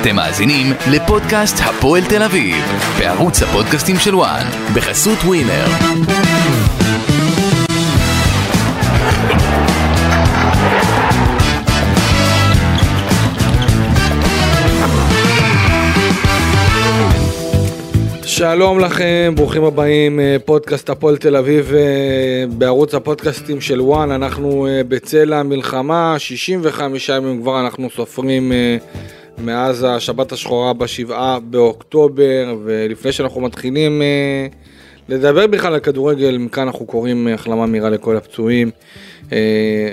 אתם מאזינים לפודקאסט הפועל תל אביב, בערוץ הפודקאסטים של וואן, בחסות ווינר. שלום לכם, ברוכים הבאים, אה, פודקאסט הפועל תל אביב אה, בערוץ הפודקאסטים של וואן, אנחנו אה, בצל המלחמה, 65 ימים כבר אנחנו סופרים מאז השבת השחורה בשבעה באוקטובר, ולפני שאנחנו מתחילים לדבר בכלל על כדורגל, מכאן אנחנו קוראים החלמה מהירה לכל הפצועים,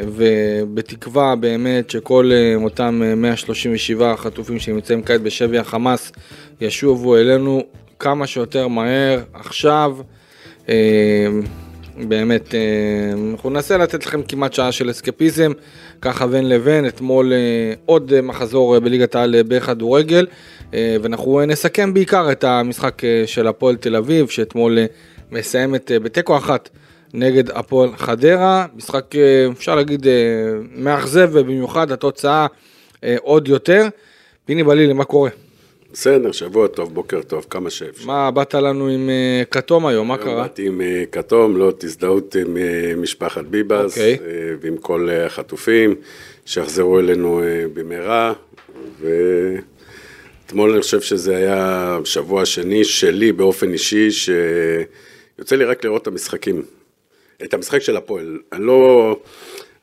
ובתקווה באמת שכל אותם 137 חטופים שנמצאים כעת בשבי החמאס ישובו אלינו כמה שיותר מהר, עכשיו. אה, באמת, אה, אנחנו ננסה לתת לכם כמעט שעה של אסקפיזם, ככה בין לבין, אתמול אה, עוד מחזור בליגת העל בכדורגל, ואנחנו נסכם בעיקר את המשחק של הפועל תל אביב, שאתמול מסיימת בתיקו אחת נגד הפועל חדרה, משחק אפשר להגיד מאכזב, ובמיוחד התוצאה עוד יותר. פיני בלילי, מה קורה? בסדר, שבוע טוב, בוקר טוב, כמה שאפשר. מה, באת לנו עם uh, כתום היום, מה קרה? באתי עם uh, כתום, לא תזדהות עם uh, משפחת ביבס, okay. אוקיי. uh, ועם כל uh, החטופים, שיחזרו אלינו uh, במהרה, ואתמול אני חושב שזה היה שבוע שני שלי באופן אישי, שיוצא לי רק לראות את המשחקים, את המשחק של הפועל. אני לא...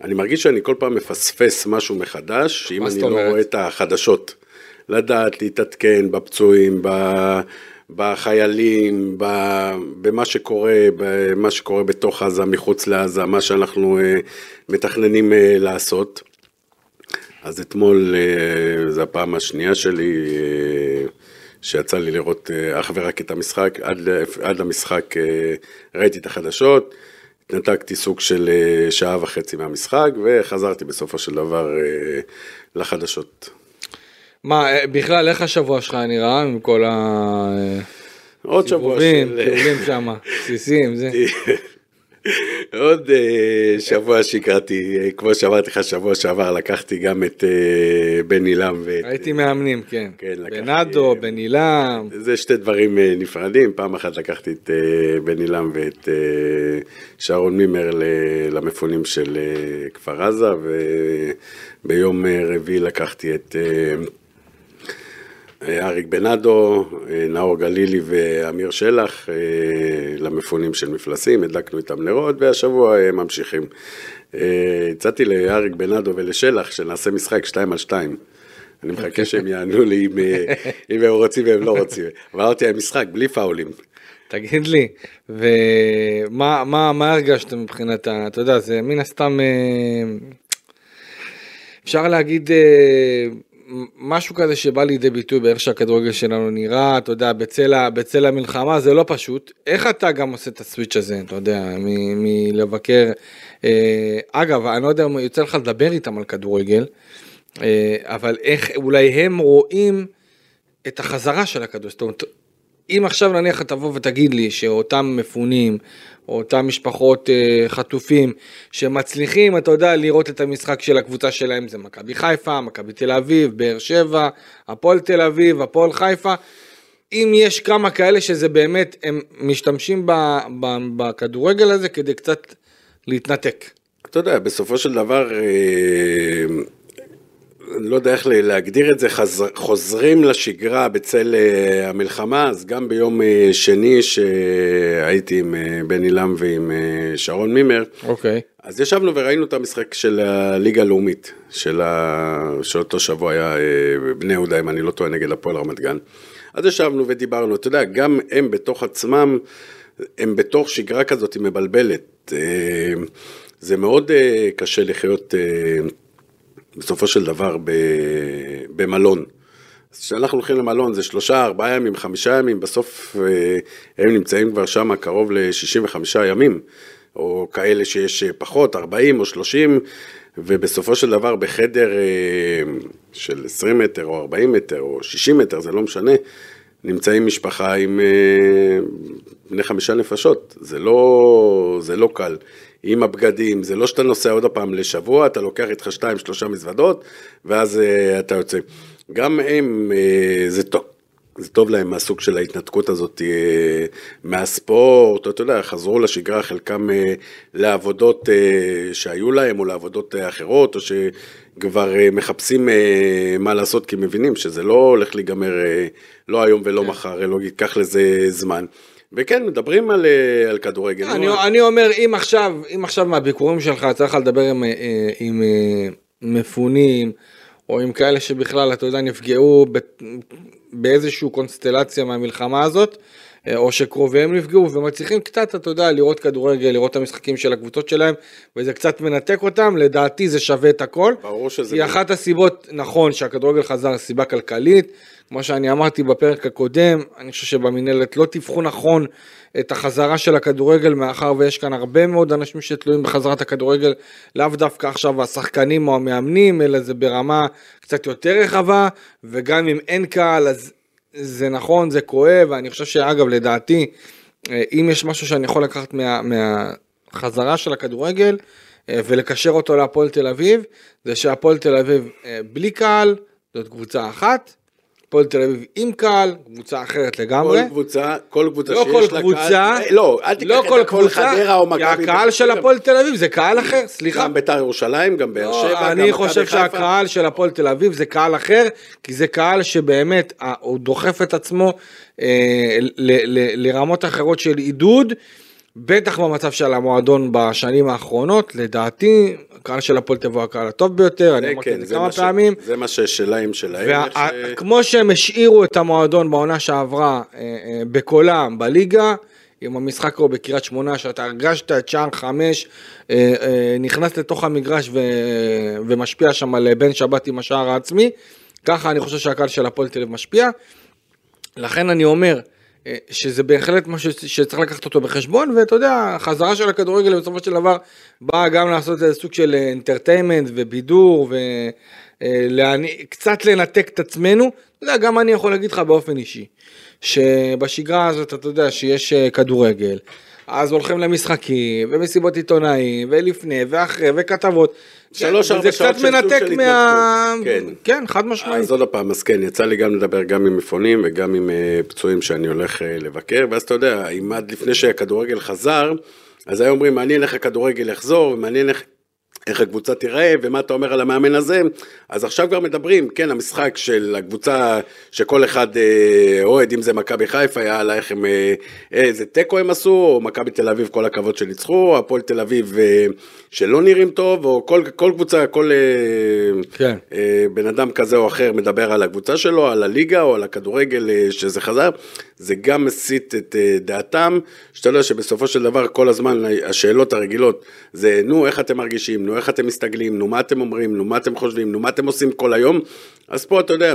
אני מרגיש שאני כל פעם מפספס משהו מחדש, אם אני לא רואה את החדשות. לדעת להתעדכן בפצועים, בחיילים, במה שקורה, במה שקורה בתוך עזה, מחוץ לעזה, מה שאנחנו אה, מתכננים אה, לעשות. אז אתמול, אה, זו הפעם השנייה שלי שיצא לי לראות אך ורק את המשחק, עד, עד למשחק ראיתי את החדשות, התנתקתי סוג של שעה וחצי מהמשחק וחזרתי בסופו של דבר לחדשות. מה, אה, בכלל, איך השבוע שלך נראה עם כל ה... עוד שבוע של... סיבובים שם, בסיסים, זה. עוד שבוע uh, כמו שאמרתי לך, שבוע שעבר לקחתי גם את בן עילם. הייתי מאמנים, כן. כן בנאדו, uh, בן עילם. זה שתי דברים נפרדים, פעם אחת לקחתי את בן עילם ואת שרון מימר למפונים של כפר עזה, וביום רביעי לקחתי את... אריק בנאדו, אה, נאור גלילי ואמיר שלח אה, למפונים של מפלסים, הדלקנו איתם נרות והשבוע הם אה, ממשיכים. הצעתי לאריק בנאדו ולשלח שנעשה משחק 2 על 2. אני מחכה שהם יענו לי אם, אם הם רוצים והם לא רוצים. אמרתי להם משחק בלי פאולים. תגיד לי, ומה מה, מה הרגשת מבחינת, אתה יודע, זה מן הסתם, אפשר להגיד, משהו כזה שבא לידי ביטוי באיך שהכדורגל שלנו נראה, אתה יודע, בצל, בצל המלחמה זה לא פשוט. איך אתה גם עושה את הסוויץ' הזה, אתה יודע, מלבקר, אה, אגב, אני לא יודע אם יוצא לך לדבר איתם על כדורגל, אה, אבל איך אולי הם רואים את החזרה של הכדורגל, זאת אומרת, אם עכשיו נניח תבוא ותגיד לי שאותם מפונים, או אותם משפחות אה, חטופים שמצליחים, אתה יודע, לראות את המשחק של הקבוצה שלהם, זה מכבי חיפה, מכבי תל אביב, באר שבע, הפועל תל אביב, הפועל חיפה. אם יש כמה כאלה שזה באמת, הם משתמשים בכדורגל הזה כדי קצת להתנתק. אתה יודע, בסופו של דבר, אה, אני לא יודע איך להגדיר את זה, חז... חוזרים לשגרה בצל uh, המלחמה, אז גם ביום uh, שני שהייתי עם uh, בן עילם ועם שרון מימר, אוקיי. Okay. אז ישבנו וראינו את המשחק של הליגה הלאומית, של ה... שאותו שבוע היה בני יהודה, אם אני לא טועה, נגד הפועל רמת גן. אז ישבנו ודיברנו, אתה יודע, גם הם בתוך עצמם, הם בתוך שגרה כזאת מבלבלת. זה מאוד קשה לחיות... בסופו של דבר במלון. אז כשאנחנו הולכים למלון זה שלושה, ארבעה ימים, חמישה ימים, בסוף אה, הם נמצאים כבר שם קרוב ל-65 ימים, או כאלה שיש פחות, 40 או 30, ובסופו של דבר בחדר אה, של 20 מטר או 40 מטר או 60 מטר, זה לא משנה, נמצאים משפחה עם אה, בני חמישה נפשות, זה לא, זה לא קל. עם הבגדים, זה לא שאתה נוסע עוד פעם לשבוע, אתה לוקח איתך שתיים, שלושה מזוודות, ואז uh, אתה יוצא. גם הם, אה, זה טוב. זה טוב להם מהסוג של ההתנתקות הזאת אה, מהספורט, אתה יודע, חזרו לשגרה, חלקם אה, לעבודות אה, שהיו להם, או לעבודות אה, אחרות, או שכבר אה, מחפשים אה, מה לעשות, כי מבינים שזה לא הולך להיגמר אה, לא היום ולא מחר, אלא ייקח לזה זמן. וכן, מדברים על, אה, על כדורגל. אני, נו, אני אומר, אם עכשיו, אם עכשיו מהביקורים שלך צריך לדבר עם, אה, עם אה, מפונים, או עם כאלה שבכלל, אתה יודע, נפגעו ב, באיזושהי קונסטלציה מהמלחמה הזאת, אה, או שקרוביהם נפגעו ומצליחים קצת, אתה יודע, לראות כדורגל, לראות את המשחקים של הקבוצות שלהם, וזה קצת מנתק אותם, לדעתי זה שווה את הכל. ברור שזה... היא אחת הסיבות, נכון, שהכדורגל חזר סיבה כלכלית, כמו שאני אמרתי בפרק הקודם, אני חושב שבמינהלת לא טיווחו נכון את החזרה של הכדורגל, מאחר ויש כאן הרבה מאוד אנשים שתלויים בחזרת הכדורגל, לאו דווקא עכשיו השחקנים או המאמנים, אלא זה ברמה קצת יותר רחבה, וגם אם אין קהל, אז זה נכון, זה כואב, ואני חושב שאגב, לדעתי, אה, אם יש משהו שאני יכול לקחת מה, מהחזרה של הכדורגל, אה, ולקשר אותו להפועל תל אביב, זה שהפועל תל אביב אה, בלי קהל, זאת קבוצה אחת, הפועל תל אביב עם קהל, קבוצה אחרת לגמרי. כל קבוצה, כל קבוצה לא שיש כל לה קבוצה, קהל, לא, אל תיקח לא את הפועל חדרה או מכבי. הקהל של הפועל תל אביב זה קהל אחר, סליחה. גם בית"ר ירושלים, גם באר לא, שבע, גם אני מכבי חושב חיפה. שהקהל של הפועל תל אביב זה קהל אחר, כי זה קהל שבאמת אה, הוא דוחף את עצמו אה, ל- ל- לרמות אחרות של עידוד, בטח במצב של המועדון בשנים האחרונות, לדעתי, הקהל של הפועל הוא הקהל הטוב ביותר, אני אמרתי כן, את זה זה כמה פעמים. זה מה ששלהם שלהם. איך ש- וכמו שהם השאירו את המועדון בעונה שעברה אה, אה, בקולם בליגה, עם המשחק או בקריית שמונה, שאתה הרגשת את שער חמש, אה, אה, נכנס לתוך המגרש ו, ומשפיע שם על בן שבת עם השער העצמי, ככה אני חושב שהקהל של הפועל תל אביב משפיע. לכן אני אומר אה, שזה בהחלט משהו שצריך לקחת אותו בחשבון, ואתה יודע, החזרה של הכדורגל בסופו של דבר באה גם לעשות איזה סוג של אינטרטיימנט ובידור, וקצת לנתק את עצמנו. אתה יודע, גם אני יכול להגיד לך באופן אישי, שבשגרה הזאת, אתה יודע, שיש אה, כדורגל, אז הולכים למשחקים, ומסיבות עיתונאים, ולפני, ואחרי, וכתבות. שלוש, ארבע שעות קצת של סוג מנתק של מה... התנתקות, כן. כן, חד משמעית. אז עוד פעם, אז כן, יצא לי גם לדבר גם עם מפונים וגם עם אה, פצועים שאני הולך אה, לבקר, ואז אתה יודע, אם עד לפני שהכדורגל חזר, אז היו אומרים, מעניין איך הכדורגל יחזור, ומעניין איך... איך הקבוצה תיראה ומה אתה אומר על המאמן הזה, אז עכשיו כבר מדברים, כן, המשחק של הקבוצה שכל אחד אה, אוהד, אם זה מכבי חיפה, יאללה, איך הם, אה, איזה תיקו הם עשו, או מכבי תל אביב, כל הכבוד שניצחו, או הפועל תל אביב אה, שלא נראים טוב, או כל, כל קבוצה, כל אה, כן. אה, בן אדם כזה או אחר מדבר על הקבוצה שלו, על הליגה או על הכדורגל אה, שזה חזר, זה גם מסיט את אה, דעתם, שאתה יודע שבסופו של דבר כל הזמן השאלות הרגילות זה נו איך אתם מרגישים, נו איך אתם מסתגלים, נו מה אתם אומרים, נו מה אתם חושבים, נו מה אתם עושים כל היום, אז פה אתה יודע,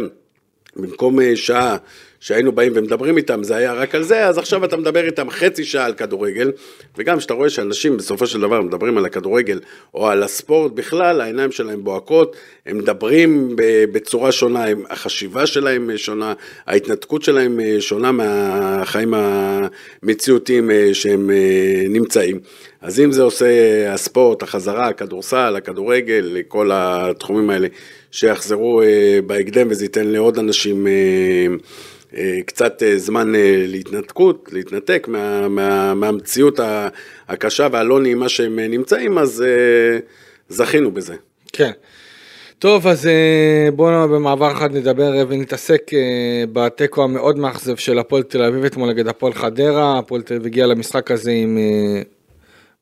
במקום אה, שעה שהיינו באים ומדברים איתם, זה היה רק על זה, אז עכשיו אתה מדבר איתם חצי שעה על כדורגל, וגם כשאתה רואה שאנשים בסופו של דבר מדברים על הכדורגל או על הספורט בכלל, העיניים שלהם בוהקות, הם מדברים בצורה שונה, החשיבה שלהם שונה, ההתנתקות שלהם אה, שונה מהחיים המציאותיים אה, שהם אה, נמצאים. אז אם זה עושה הספורט, החזרה, הכדורסל, הכדורגל, כל התחומים האלה, שיחזרו בהקדם וזה ייתן לעוד אנשים קצת אה, זמן אה, להתנתקות, להתנתק מה, מה, מהמציאות הקשה והלא נעימה שהם אה, נמצאים, אז אה, זכינו בזה. כן. טוב, אז אה, בואו במעבר אחד נדבר אה, ונתעסק אה, בתיקו המאוד מאכזב של הפועל תל אביב אתמול נגד הפועל חדרה. הפועל תל אביב הגיע למשחק הזה עם, אה,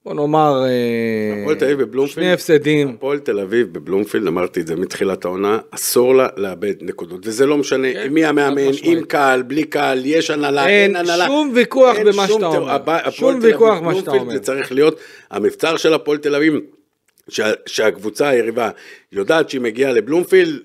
בוא נאמר, אה, הפועל תל אביב בבלומפילד, שני הפסדים. הפועל תל אביב בבלומפילד, אמרתי את זה מתחילת העונה, אסור לה לאבד נקודות, וזה לא משנה כן, מי המאמן. עם קהל, בלי קהל, יש הנהלה, אין אין הנהלה. שום ויכוח אין במה שום שאתה אומר. הבא- שום ויכוח במה שאתה אומר. זה צריך להיות המבצר של הפועל תל אביב, שה- שהקבוצה היריבה יודעת שהיא מגיעה לבלומפילד,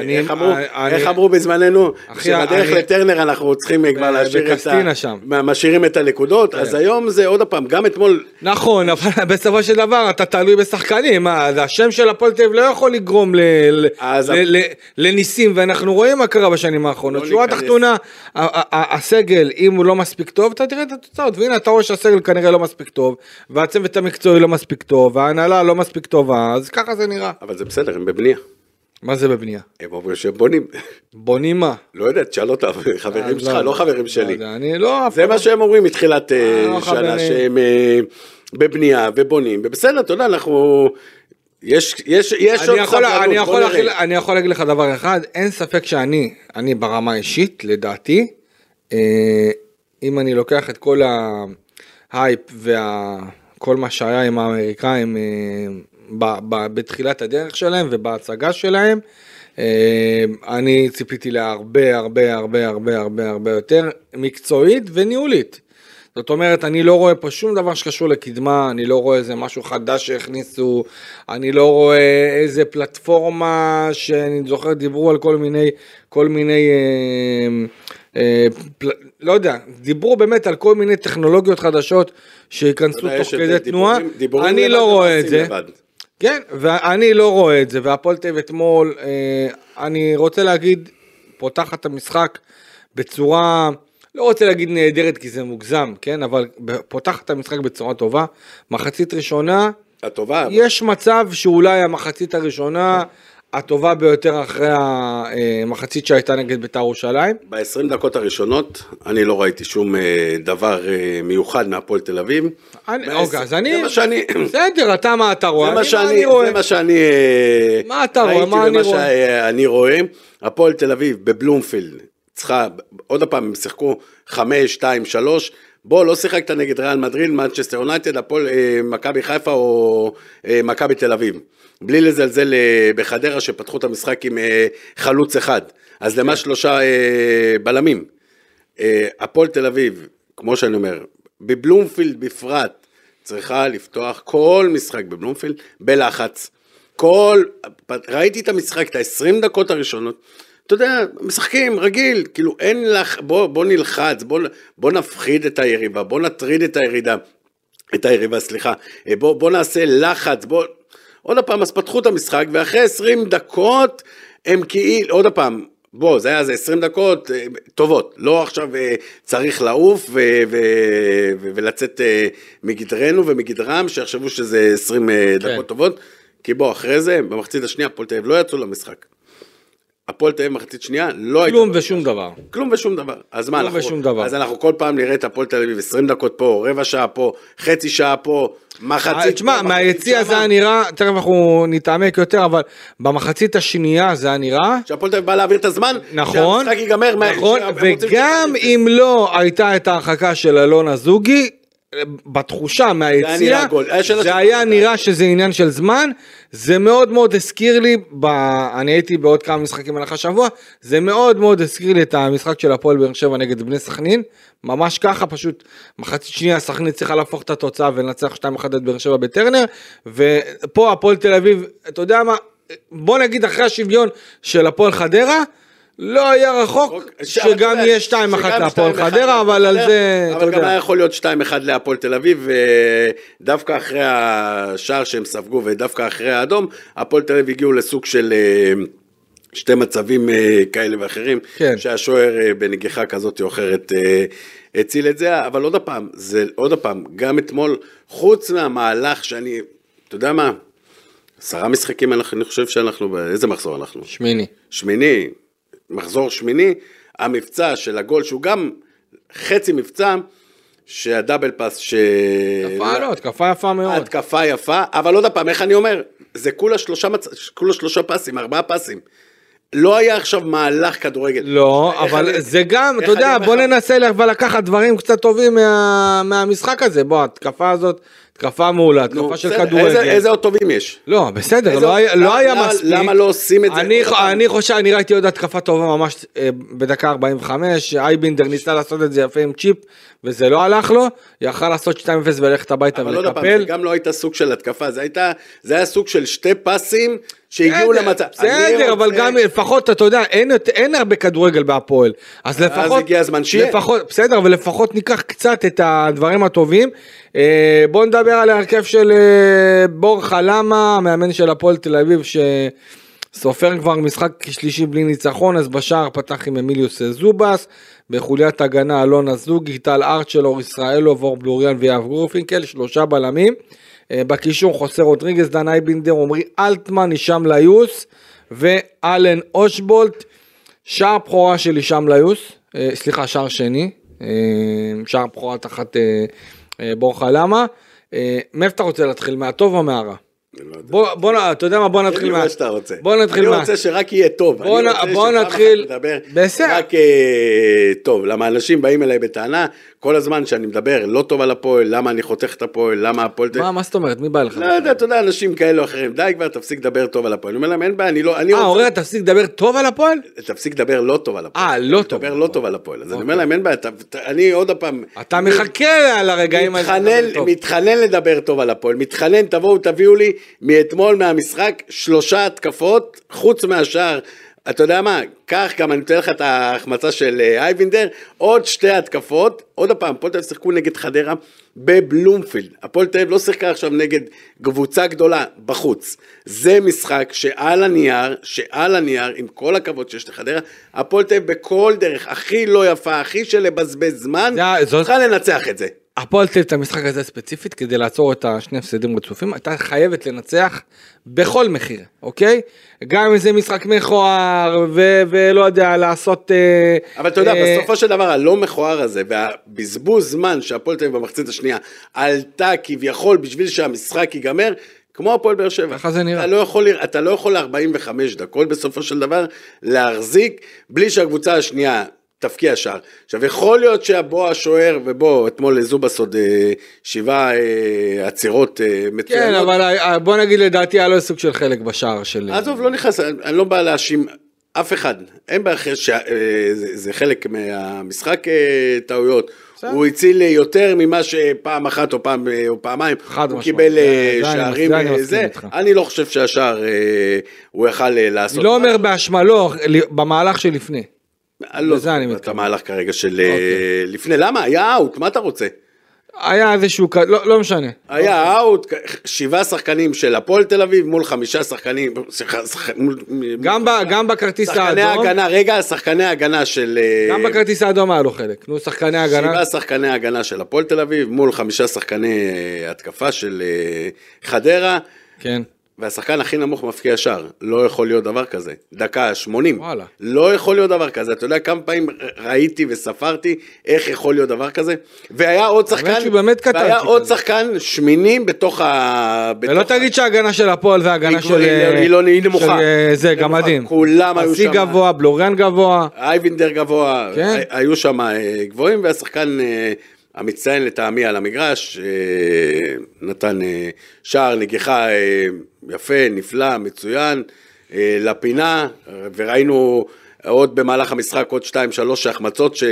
אני- איך אמרו, אני- איך אמרו בזמננו, שבדרך אני- לטרנר אנחנו צריכים כבר להשאיר את ה- שם. משאירים את הנקודות, אז היום זה עוד פעם, גם אתמול, נכון, אבל בסופו של דבר אתה תלוי בשחקנים, מה, השם של הפועל תל אביב לא יכול לגרום ל- ל- אז- ל- ל- לניסים, ואנחנו רואים מה קרה בשנים האחרונות. לא שורה ניכנס. תחתונה, ה- ה- ה- הסגל, אם הוא לא מספיק טוב, אתה תראה את התוצאות, והנה אתה רואה שהסגל כנראה לא מספיק טוב, והצוות המקצועי לא מספיק טוב, וההנהלה לא מספיק טובה, אז ככה זה נראה. אבל זה בסדר, הם בבנייה. מה זה בבנייה? הם אומרים שהם בונים. בונים מה? לא יודע, תשאל אותם, חברים אה, שלך, לא, לא חברים לא שלי. לא... זה מה שהם אומרים מתחילת אה, לא, שנה. שהם אה, בבנייה ובונים, ובסדר, אתה יודע, אנחנו... יש, יש, יש עוד יכול, סבלנות, אני, יכול אני יכול להגיד לך דבר אחד, אין ספק שאני, אני ברמה האישית, לדעתי, אה, אם אני לוקח את כל ההייפ וכל מה שהיה עם האמריקאים אה, ב, ב, בתחילת הדרך שלהם ובהצגה שלהם, אה, אני ציפיתי להרבה הרבה הרבה הרבה הרבה הרבה יותר מקצועית וניהולית. זאת אומרת, אני לא רואה פה שום דבר שקשור לקדמה, אני לא רואה איזה משהו חדש שהכניסו, אני לא רואה איזה פלטפורמה שאני זוכר דיברו על כל מיני, כל מיני, אה, אה, פל, לא יודע, דיברו באמת על כל מיני טכנולוגיות חדשות שייכנסו תוך כדי תנועה, דיבורים- דיבורים אני לא רואה את ומעשים זה. לבד. כן, ואני לא רואה את זה, והפועל תל אביב אתמול, אה, אני רוצה להגיד, פותחת את המשחק בצורה, לא רוצה להגיד נהדרת כי זה מוגזם, כן, אבל פותחת את המשחק בצורה טובה. מחצית ראשונה, הטובה, יש מצב שאולי המחצית הראשונה הטובה ביותר אחרי המחצית שהייתה נגד בית"ר ירושלים. ב-20 דקות הראשונות אני לא ראיתי שום אה, דבר אה, מיוחד מהפועל תל אביב. אני- אוקיי, אז אני, זה מה שאני... בסדר, אתה מה אתה רואה? זה מה אני- שאני, אני רואה. זה מה שאני אה, מה אתה רואה? ראיתי מה אני ומה רואה? שאני רואה. הפועל תל אביב בבלומפילד צריכה, עוד פעם, הם שיחקו 5, 2, 3. בוא, לא שיחקת נגד ריאל מדריד, מנצ'סטר יונייטד, הפועל מכבי חיפה או מכבי תל אביב. בלי לזלזל אה, בחדרה שפתחו את המשחק עם אה, חלוץ אחד. אז למה שלושה אה, בלמים? הפועל תל אביב, כמו שאני אומר, בבלומפילד בפרט, צריכה לפתוח כל משחק בבלומפילד בלחץ. כל, ראיתי את המשחק, את ה-20 דקות הראשונות, אתה יודע, משחקים רגיל, כאילו אין לך, בוא, בוא נלחץ, בוא, בוא נפחיד את היריבה, בוא נטריד את הירידה, את היריבה, סליחה, בוא, בוא נעשה לחץ, בוא, עוד פעם, אז פתחו את המשחק, ואחרי 20 דקות, הם כאילו, עוד פעם, בוא, זה היה איזה 20 דקות אה, טובות, לא עכשיו אה, צריך לעוף ו- ו- ו- ולצאת אה, מגדרנו ומגדרם, שיחשבו שזה 20 אה, כן. דקות טובות, כי בוא, אחרי זה, במחצית השנייה, הפועל תל אביב לא יצאו למשחק. הפועל תל אביב במחצית שנייה לא הייתה... כלום ושום דבר. כלום ושום דבר. אז מה, כלום אנחנו, ושום דבר. אז אנחנו כל פעם נראה את הפועל תל אביב 20 דקות פה, רבע שעה פה, חצי שעה פה, מחצית אה, תשמע, מהיציע מחצית זה היה. נראה, תכף אנחנו נתעמק יותר, אבל במחצית השנייה זה היה נראה, שהפועל תל אביב בא להעביר את הזמן, נכון, שהמשחק ייגמר, נכון, וגם אם לא הייתה את ההרחקה של אלונה זוגי, בתחושה שאלה זה של- היה נראה שזה עניין של זמן, זה מאוד מאוד הזכיר לי, ב... אני הייתי בעוד כמה משחקים במהלך השבוע, זה מאוד מאוד הזכיר לי את המשחק של הפועל באר שבע נגד בני סכנין, ממש ככה, פשוט מחצית שנייה סכנין צריכה להפוך את התוצאה ולנצח 2-1 את באר שבע בטרנר, ופה הפועל תל אביב, אתה יודע מה, בוא נגיד אחרי השוויון של הפועל חדרה, לא היה רחוק אוקיי, שגם יהיה יודע, 2-1 שגם להפועל 2-1 חדרה, אבל על זה, אבל גם היה. יכול להיות 2-1 להפועל תל אביב, ודווקא אחרי השער שהם ספגו, ודווקא אחרי האדום, הפועל תל אביב הגיעו לסוג של אה, שתי מצבים אה, כאלה ואחרים, כן. שהשוער אה, בנגיחה כזאת או אחרת הציל את זה, אבל עוד פעם, זה עוד פעם, גם אתמול, חוץ מהמהלך שאני, אתה יודע מה, עשרה משחקים, אני חושב שאנחנו, באיזה מחזור אנחנו? שמיני. שמיני, מחזור שמיני, המבצע של הגול שהוא גם חצי מבצע, שהדאבל פאס, ש... התקפה לא, התקפה יפה מאוד. התקפה יפה, אבל עוד פעם, איך אני אומר, זה כולה שלושה, מצ... כולה שלושה פסים, ארבעה פסים. לא היה עכשיו מהלך כדורגל. לא, אבל אני- זה גם, אתה יודע, בוא? ננסה לך ולקחת דברים קצת טובים מה- מהמשחק הזה. בוא, התקפה הזאת, התקפה מעולה, התקפה של כדורגל. איזה, עוד טובים יש? לא, בסדר, לא היה- לא מספיק. למה לא עושים את זה? אני- חושב, אני ראיתי עוד התקפה טובה ממש אה, בדקה 45, אייבינדר ניסה לעשות את זה יפה עם צ'יפ, וזה לא הלך לו, יכל לעשות 2-0 וללכת הביתה אבל עוד פעם, ולקפל. זה גם לא הייתה סוג של התקפה, זה היה סוג של שתי פסים שהגיעו למצב. בסדר, אבל גם לפחות, אתה יודע, אין, הרבה כדורגל בהפועל. אז לפחות, הגיע הזמן שיהיה. בסדר, אבל לפחות ניקח קצת את הדברים הטובים. אה, בואו נדבר על ההרכב של אה, בורחה למה, המאמן של הפועל תל אביב, שסופר כבר משחק שלישי בלי ניצחון, אז בשער פתח עם אמיליוס זובס, בחוליית הגנה אלונה זוגי, טל ארצ'ל, אור ישראלוב, אור בלוריאן ויאב גורפינקל, שלושה בלמים. אה, בקישור חוסה רודריגז, דן אייבינדר, עמרי אלטמן, הישאם ליוס ואלן אושבולט, שער בכורה של הישאם ליוס, אה, סליחה, שער שני, אה, שער בכורה תחת בורחה למה. מאיפה אתה רוצה להתחיל, מהטוב או מהרע? אני לא. בוא, בוא, אתה יודע מה, בוא נתחיל מה... שאתה רוצה. בוא נתחיל אני מה... רוצה שרק יהיה טוב. בוא אני רוצה נתחיל- בסדר. רק טוב, למה אנשים באים אליי בטענה, כל הזמן שאני מדבר לא טוב על הפועל, למה אני חותך את הפועל, למה הפועל... מה, מה זאת אומרת, מי בא לך? לא יודע, אתה יודע, אנשים כאלה או אחרים, די כבר, תפסיק לדבר טוב על הפועל. אני אומר להם, אין בעיה, אני לא... אה, אוריה, תפסיק לדבר טוב על הפועל? תפסיק לדבר לא טוב על הפועל. אה, לא טוב. לדבר לא טוב על הפועל. אז אני אוקיי. אומר להם, אין בעיה, אני עוד פעם... אתה מחכה על הרגעים האלה. מתחנן, לדבר טוב. מתחנן לדבר טוב על הפועל, מתחנן, תבואו, תביאו לי מאתמול מהמשחק שלושה התקפות, חוץ מהשאר. אתה יודע מה, קח גם, אני אתן לך את ההחמצה של אה, אייבינדר, עוד שתי התקפות, עוד פעם, הפועל תל אביב שיחקו נגד חדרה בבלומפילד. הפועל תל אביב לא שיחקה עכשיו נגד קבוצה גדולה בחוץ. זה משחק שעל הנייר, שעל הנייר, עם כל הכבוד שיש לחדרה, הפועל תל אביב בכל דרך, הכי לא יפה, הכי של לבזבז זמן, צריכה לנצח את זה. הפועל תל אביב את המשחק הזה ספציפית כדי לעצור את השני הפסדים רצופים הייתה חייבת לנצח בכל מחיר אוקיי גם אם זה משחק מכוער ו- ולא יודע לעשות אה, אבל אתה יודע, אה, בסופו של דבר הלא מכוער הזה והבזבוז זמן שהפועל תל אביב במחצית השנייה עלתה כביכול בשביל שהמשחק ייגמר, כמו הפועל באר שבע. ככה זה נראה. אתה לא יכול, אתה לא יכול 45 דקות בסופו של דבר להחזיק בלי שהקבוצה השנייה תפקיע שער. עכשיו יכול להיות שהבוא השוער ובוא אתמול לזובס עוד אה, שבעה אה, עצירות אה, מצוינות. כן אבל בוא נגיד לדעתי היה לו סוג של חלק בשער של עזוב, לא נכנס, אני אני לא בא להאשים אף אחד. אין בעיה, אחרי שה- אה, זה זה חלק מהמשחק טעויות. בסדר. הוא הציל יותר ממה שפעם אחת או פעם או פעמיים. הוא משמעית. קיבל זה- שערים, מסכים, אני זה. אני לא חושב שהשער, הוא יכל לעשות. לא אומר באשמה לא במהלך שלפני לא לזה אני את מתכוון. המהלך כרגע של אה, אוקיי. לפני, למה? היה אאוט, מה אתה רוצה? היה איזשהו לא לא משנה היה אאוט, שבעה שחקנים של הפועל תל אביב מול חמישה שחקנים, מול- גם ב- גם בכרטיס שחקני האדום הגנה, רגע, שחקני הגנה של... אה, גם בכרטיס האדום היה לו חלק נו שחקני הגנה שבעה שחקני הגנה של הפועל תל אביב מול חמישה שחקני אה, התקפה של אה, חדרה, כן והשחקן הכי נמוך מפקיע שער. לא יכול להיות דבר כזה. דקה 80. וואלה. לא יכול להיות דבר כזה. אתה יודע כמה פעמים ראיתי וספרתי איך יכול להיות דבר כזה? והיה עוד שחקן, באמת קטן והיה עוד כזה. שחקן שמינים בתוך ה... ולא בתוך ה- תגיד שההגנה של הפועל זה הגנה היא- של... היא- אה, לא- נמוכה. אה, זה נמוכה. גמדים. כולם היו שם. גבוה, בלוריאן גבוה. אייבינדר גבוה, כן. הי- היו שם אה, גבוהים, והשחקן אה, המצטיין לטעמי על המגרש, אה, נתן אה, שער, נגיחה אה, יפה, נפלא, מצוין, לפינה, וראינו עוד במהלך המשחק עוד שתיים, שלוש החמצות ש...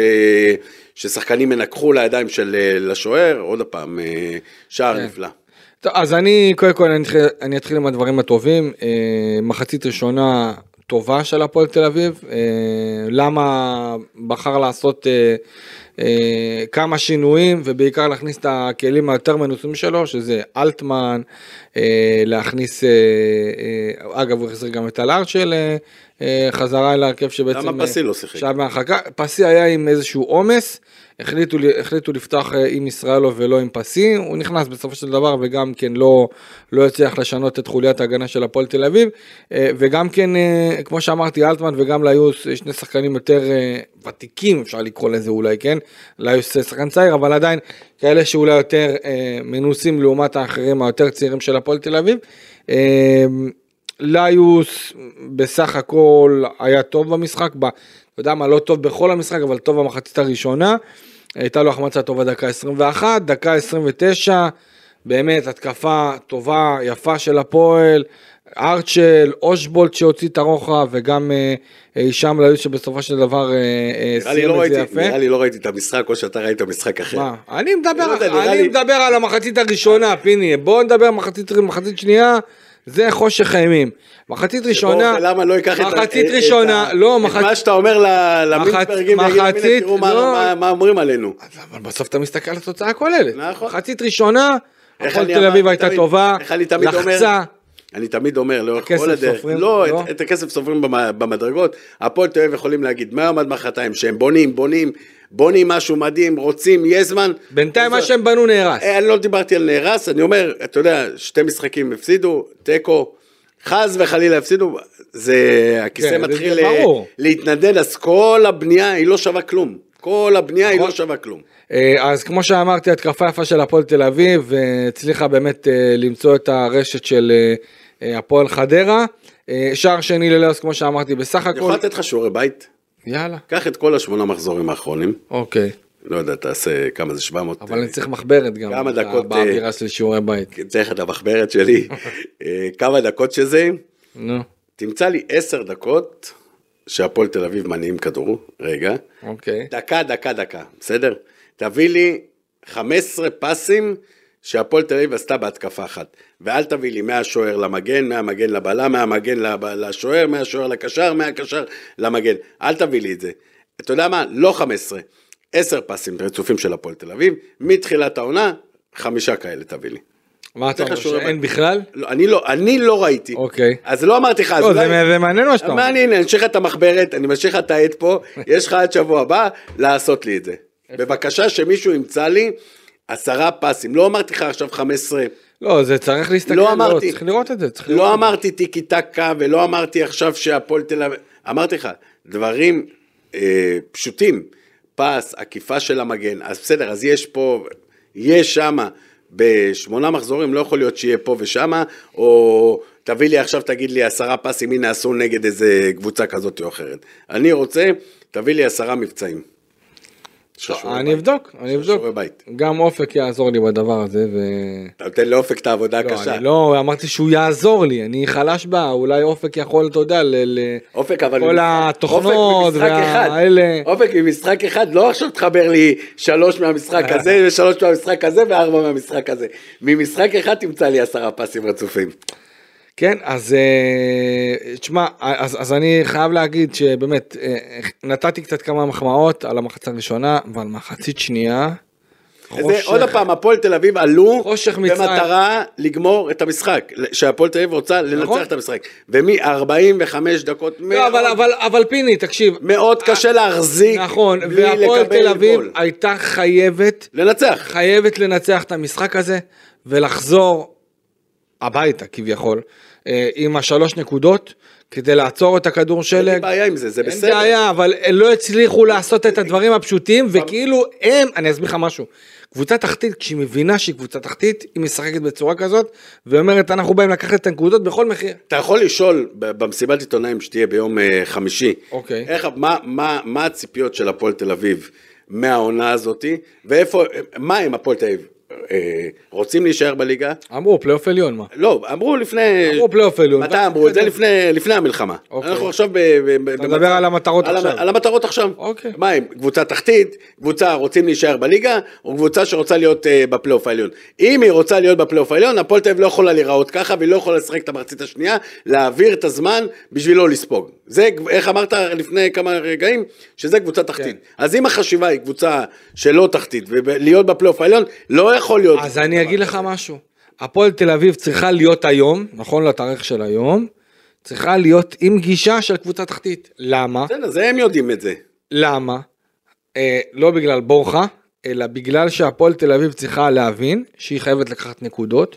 ששחקנים ינקחו לידיים של לשוער, עוד פעם, שער כן. נפלא. טוב, אז אני, קודם כל, אני אתחיל, אני אתחיל עם הדברים הטובים. מחצית ראשונה טובה של הפועל תל אביב. למה בחר לעשות כמה שינויים, ובעיקר להכניס את הכלים היותר מנוסים שלו, שזה אלטמן, אה, להכניס, אה, אה, אגב, הוא החזיר גם את הלארצ'ל אה, אה, חזרה אל ההרכב שבעצם... למה פסי אה, לא שיחק? מהרחקה. פסי היה עם איזשהו עומס, החליטו, לי- החליטו לפתוח אה, עם ישראלו ולא עם פסי, הוא נכנס בסופו של דבר וגם כן לא, לא הצליח לשנות את חוליית ההגנה של הפועל תל אביב, אה, וגם כן, אה, כמו שאמרתי, אלטמן וגם ליוס, אה, שני שחקנים יותר אה, ותיקים, אפשר לקרוא לזה אולי, כן? ליוס אה, שחקן צעיר, אבל עדיין כאלה שאולי יותר אה, מנוסים לעומת האחרים היותר צעירים של הפועל תל אביב. אה, ליוס בסך הכל היה טוב במשחק, ב, אתה יודע מה, לא טוב בכל המשחק, אבל טוב במחצית הראשונה. הייתה לו החמצה טובה דקה 21, דקה 29, באמת התקפה טובה, יפה של הפועל, ארצ'ל, אושבולט שהוציא את הרוחב, וגם אה, אה, הישאם ליוס שבסופו של דבר אה, סיים לא את זה יפה. נראה לי לא ראיתי את המשחק, או שאתה ראית משחק אחר. מה? אני מדבר, לא מדבר על המחצית הראשונה, פיני. בוא נדבר מחצית, מחצית שנייה, זה חושך אימים. מחצית ראשונה, למה לא ייקח את מחצית ראשונה, לא, את מחצ- מה שאתה אומר ל- למינסברגים, ויגיד להם, מחצית, תראו מה- לא. אומרים עלינו. אבל בסוף אתה מסתכל על התוצאה הכוללת. נכון. מחצית ראשונה, הפועל תל אביב הייתה טובה? לחצה, אני תמיד אומר לאורך כל הדרך, סופרים? לא, לא? את- את הכסף סופרים במ- במדרגות, הפועל תל אביב יכולים להגיד מהיום עד מחרתיים שהם בונים, בונים, בונים משהו מדהים, רוצים, יש זמן. בינתיים מה שהם בנו נהרס. אה, אני לא דיברתי על נהרס, אני אומר, אתה יודע, שתי משחקים הפסידו, תיקו, חס וחלילה הפסידו, זה, הכיסא כן, מתחיל זה ברור. להתנדנד, אז כל הבנייה היא לא שווה כלום. כל הבנייה היא נכון. לא שווה כלום. אה, אז כמו שאמרתי, התקפה יפה של הפועל תל אביב, אה, הצליחה באמת למצוא את הרשת של הפועל חדרה. אה, שער שני ללאוס, כמו שאמרתי, בסך אני יכול הכל. לתת לך שיעורי בית? יאללה, קח את כל השמונה מחזורים האחרונים, אוקיי. לא יודע, תעשה כמה זה 700. אבל אני צריך מחברת גם. כמה דקות, באווירה אה, של שיעורי בית. צריך את המחברת שלי. אה, כמה דקות שזה, נו, תמצא לי עשר דקות שהפועל תל אביב מניעים כדור, רגע. אוקיי. דקה, דקה, דקה, בסדר? תביא לי 15 פסים שהפועל תל אביב עשתה בהתקפה אחת. ואל תביא לי מהשוער למגן, מהמגן לבלם, מהמגן לשוער, מהשוער לקשר, מהקשר למגן. אל תביא לי את זה. אתה יודע מה? לא 15, 10 פסים רצופים של הפועל תל אביב, מתחילת העונה, חמישה כאלה תביא לי. מה אתה אומר, שאין. בכלל? לא, אני לא, אני לא ראיתי. אוקיי. אז לא אמרתי לך, אז לא, זה זה מעניין מה שאתה אומר. מעניין, אני לך את המחברת, אני לך את העט פה, יש לך עד שבוע הבא לעשות לי את זה. בבקשה שמישהו ימצא לי עשרה פסים, לא אמרתי לך עכשיו 15, לא, זה צריך להסתכל, לא אמרתי. צריך לראות את זה. צריך לראות לא זה. אמרתי טיקי טקה ולא אמרתי עכשיו שהפועל תל אביב, אמרתי לך, דברים אה, פשוטים, פס, עקיפה של המגן, אז בסדר, אז יש פה, יש שמה, בשמונה מחזורים לא יכול להיות שיהיה פה ושמה, או תביא לי עכשיו, תגיד לי עשרה פסים, הנה עשו נגד איזה קבוצה כזאת או אחרת. אני רוצה, תביא לי עשרה מבצעים. אני. אבדוק, אני אבדוק. גם אופק יעזור לי בדבר הזה, ו... אתה נותן לאופק את העבודה לא, הקשה. אני לא, אמרתי שהוא יעזור לי, אני חלש בה, אולי אופק יכול, אתה יודע, ל... אופק אבל... כל התוכנות. והאלה. אופק ממשחק אחד, לא עכשיו תחבר לי שלוש מהמשחק הזה, ושלוש מהמשחק הזה, וארבע מהמשחק הזה. ממשחק אחד תמצא לי עשרה פסים רצופים. כן, אז אה, תשמע, אז, אז אני חייב להגיד שבאמת, אה, נתתי קצת כמה מחמאות על המחצית הראשונה, ועל מחצית שנייה. זה. עוד פעם, הפועל תל אביב עלו. במטרה לגמור את המשחק, שהפועל תל אביב רוצה נכון. לנצח את המשחק. ומ-45 דקות לא, מאוד, אבל, אבל, אבל פיני, תקשיב. מאוד קשה להחזיק, נכון, והפועל תל אביב. הייתה חייבת, לנצח. חייבת לנצח את המשחק הזה, ולחזור הביתה כביכול, אה, עם השלוש נקודות, כדי לעצור את הכדור אין שלג. לי בעיה עם זה, זה אין בסדר. בעיה, אבל הם לא הצליחו לעשות את הדברים הפשוטים, וכאילו הם, אני אסביר לך משהו, קבוצה תחתית, כשהיא מבינה שהיא קבוצה תחתית, היא משחקת בצורה כזאת, ואומרת, אנחנו באים לקחת את הנקודות בכל מחיר. אתה יכול לשאול במסיבת עיתונאים שתהיה ביום אה, חמישי, אוקיי. איך, מה, מה, מה הציפיות של הפועל תל אביב מהעונה הזאתי, ואיפה, מה הם הפועל תל אביב? אה, רוצים להישאר בליגה? אמרו, פלייאוף עליון, מה? לא, אמרו לפני... אמרו פלייאוף עליון. מתי אמרו את זה? לפני, לפני המלחמה. אוקיי. אנחנו עכשיו ב... ב- אתה מדבר על המטרות על, עכשיו. על המטרות עכשיו. אוקיי. מה הם? קבוצה תחתית, קבוצה רוצים להישאר בליגה, או קבוצה שרוצה להיות אה, בפלייאוף העליון. אם היא רוצה להיות בפלייאוף העליון, הפועל תל אביב לא יכולה להיראות ככה, והיא לא יכולה לשחק את המחצית השנייה, להעביר את הזמן בשביל לא לספוג. זה, איך אמרת לפני כמה רגעים? שזה קבוצה תחתית. כן. אז אם החשיבה היא קבוצה שלא תחתית, ולהיות בפלייאוף העליון, לא יכול להיות... אז אני אגיד לך משהו, הפועל תל אביב צריכה להיות היום, נכון לתאריך של היום, צריכה להיות עם גישה של קבוצה תחתית. למה? בסדר, זה הם יודעים את זה. למה? אה, לא בגלל בורחה, אלא בגלל שהפועל תל אביב צריכה להבין שהיא חייבת לקחת נקודות,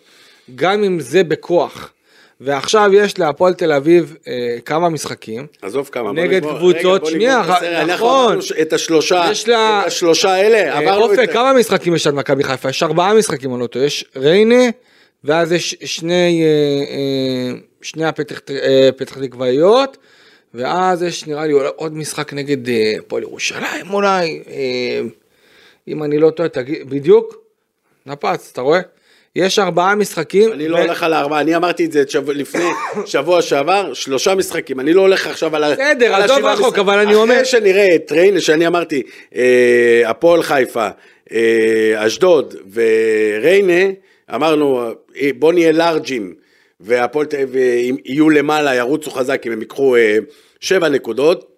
גם אם זה בכוח. ועכשיו יש להפועל תל אביב אה, כמה משחקים. עזוב כמה. בוא נגד נגמור- קבוצות, רגע, בוא שנייה, את. אנחנו נכון. את השלושה, יש לה- את השלושה האלה, אה, עברנו את... אופק, כמה משחקים יש על מכבי חיפה? יש ארבעה משחקים, אני לא טועה. יש ריינה, ואז יש שני, אה, אה, שני הפתח אה, פתח תקוואיות, ואז יש נראה לי עוד משחק נגד אה, הפועל ירושלים אולי, אה, אם אני לא טועה, תגיד, בדיוק, נפץ, אתה רואה? יש ארבעה משחקים. אני לא ו- הולך על הארבעה, אני אמרתי את זה שבוע- לפני שבוע שעבר, שלושה משחקים, אני לא הולך עכשיו על ה... בסדר, עזוב השבעה רחוק, אבל אני אומר- אחרי שנראה את ריינה, שאני אמרתי, אה, הפועל חיפה, אה, אשדוד וריינה, אמרנו, אה, בוא נהיה לארג'ים, והפועל תל אביב יהיו למעלה, ירוצו חזק, אם הם ייקחו אה, שבע נקודות.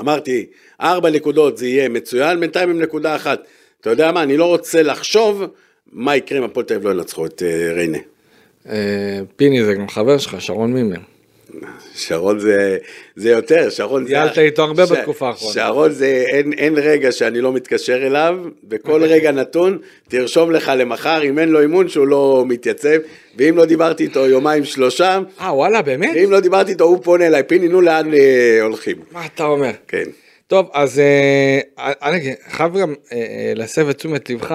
אמרתי, ארבע נקודות זה יהיה מצוין, בינתיים עם נקודה אחת. אתה יודע מה, אני לא רוצה לחשוב מה יקרה אם הפועל תל אביב לא ינצחו את אה, ריינה. אה, פיני זה גם חבר שלך, שרון מימר. שרון זה, זה יותר, שרון זה... טיילת איתו הרבה בתקופה האחרונה. שרון זה, אין, אין רגע שאני לא מתקשר אליו, בכל רגע נתון, תרשום לך למחר, אם אין לו אימון שהוא לא מתייצב, ואם לא דיברתי איתו יומיים שלושה, אה, וואלה, באמת? ואם לא דיברתי איתו הוא פונה אליי, פיני, נו לאן אה, הולכים. מה אתה אומר? כן. טוב, אז אה, אני חייב גם אה, אה, להסב את תשומת לבך,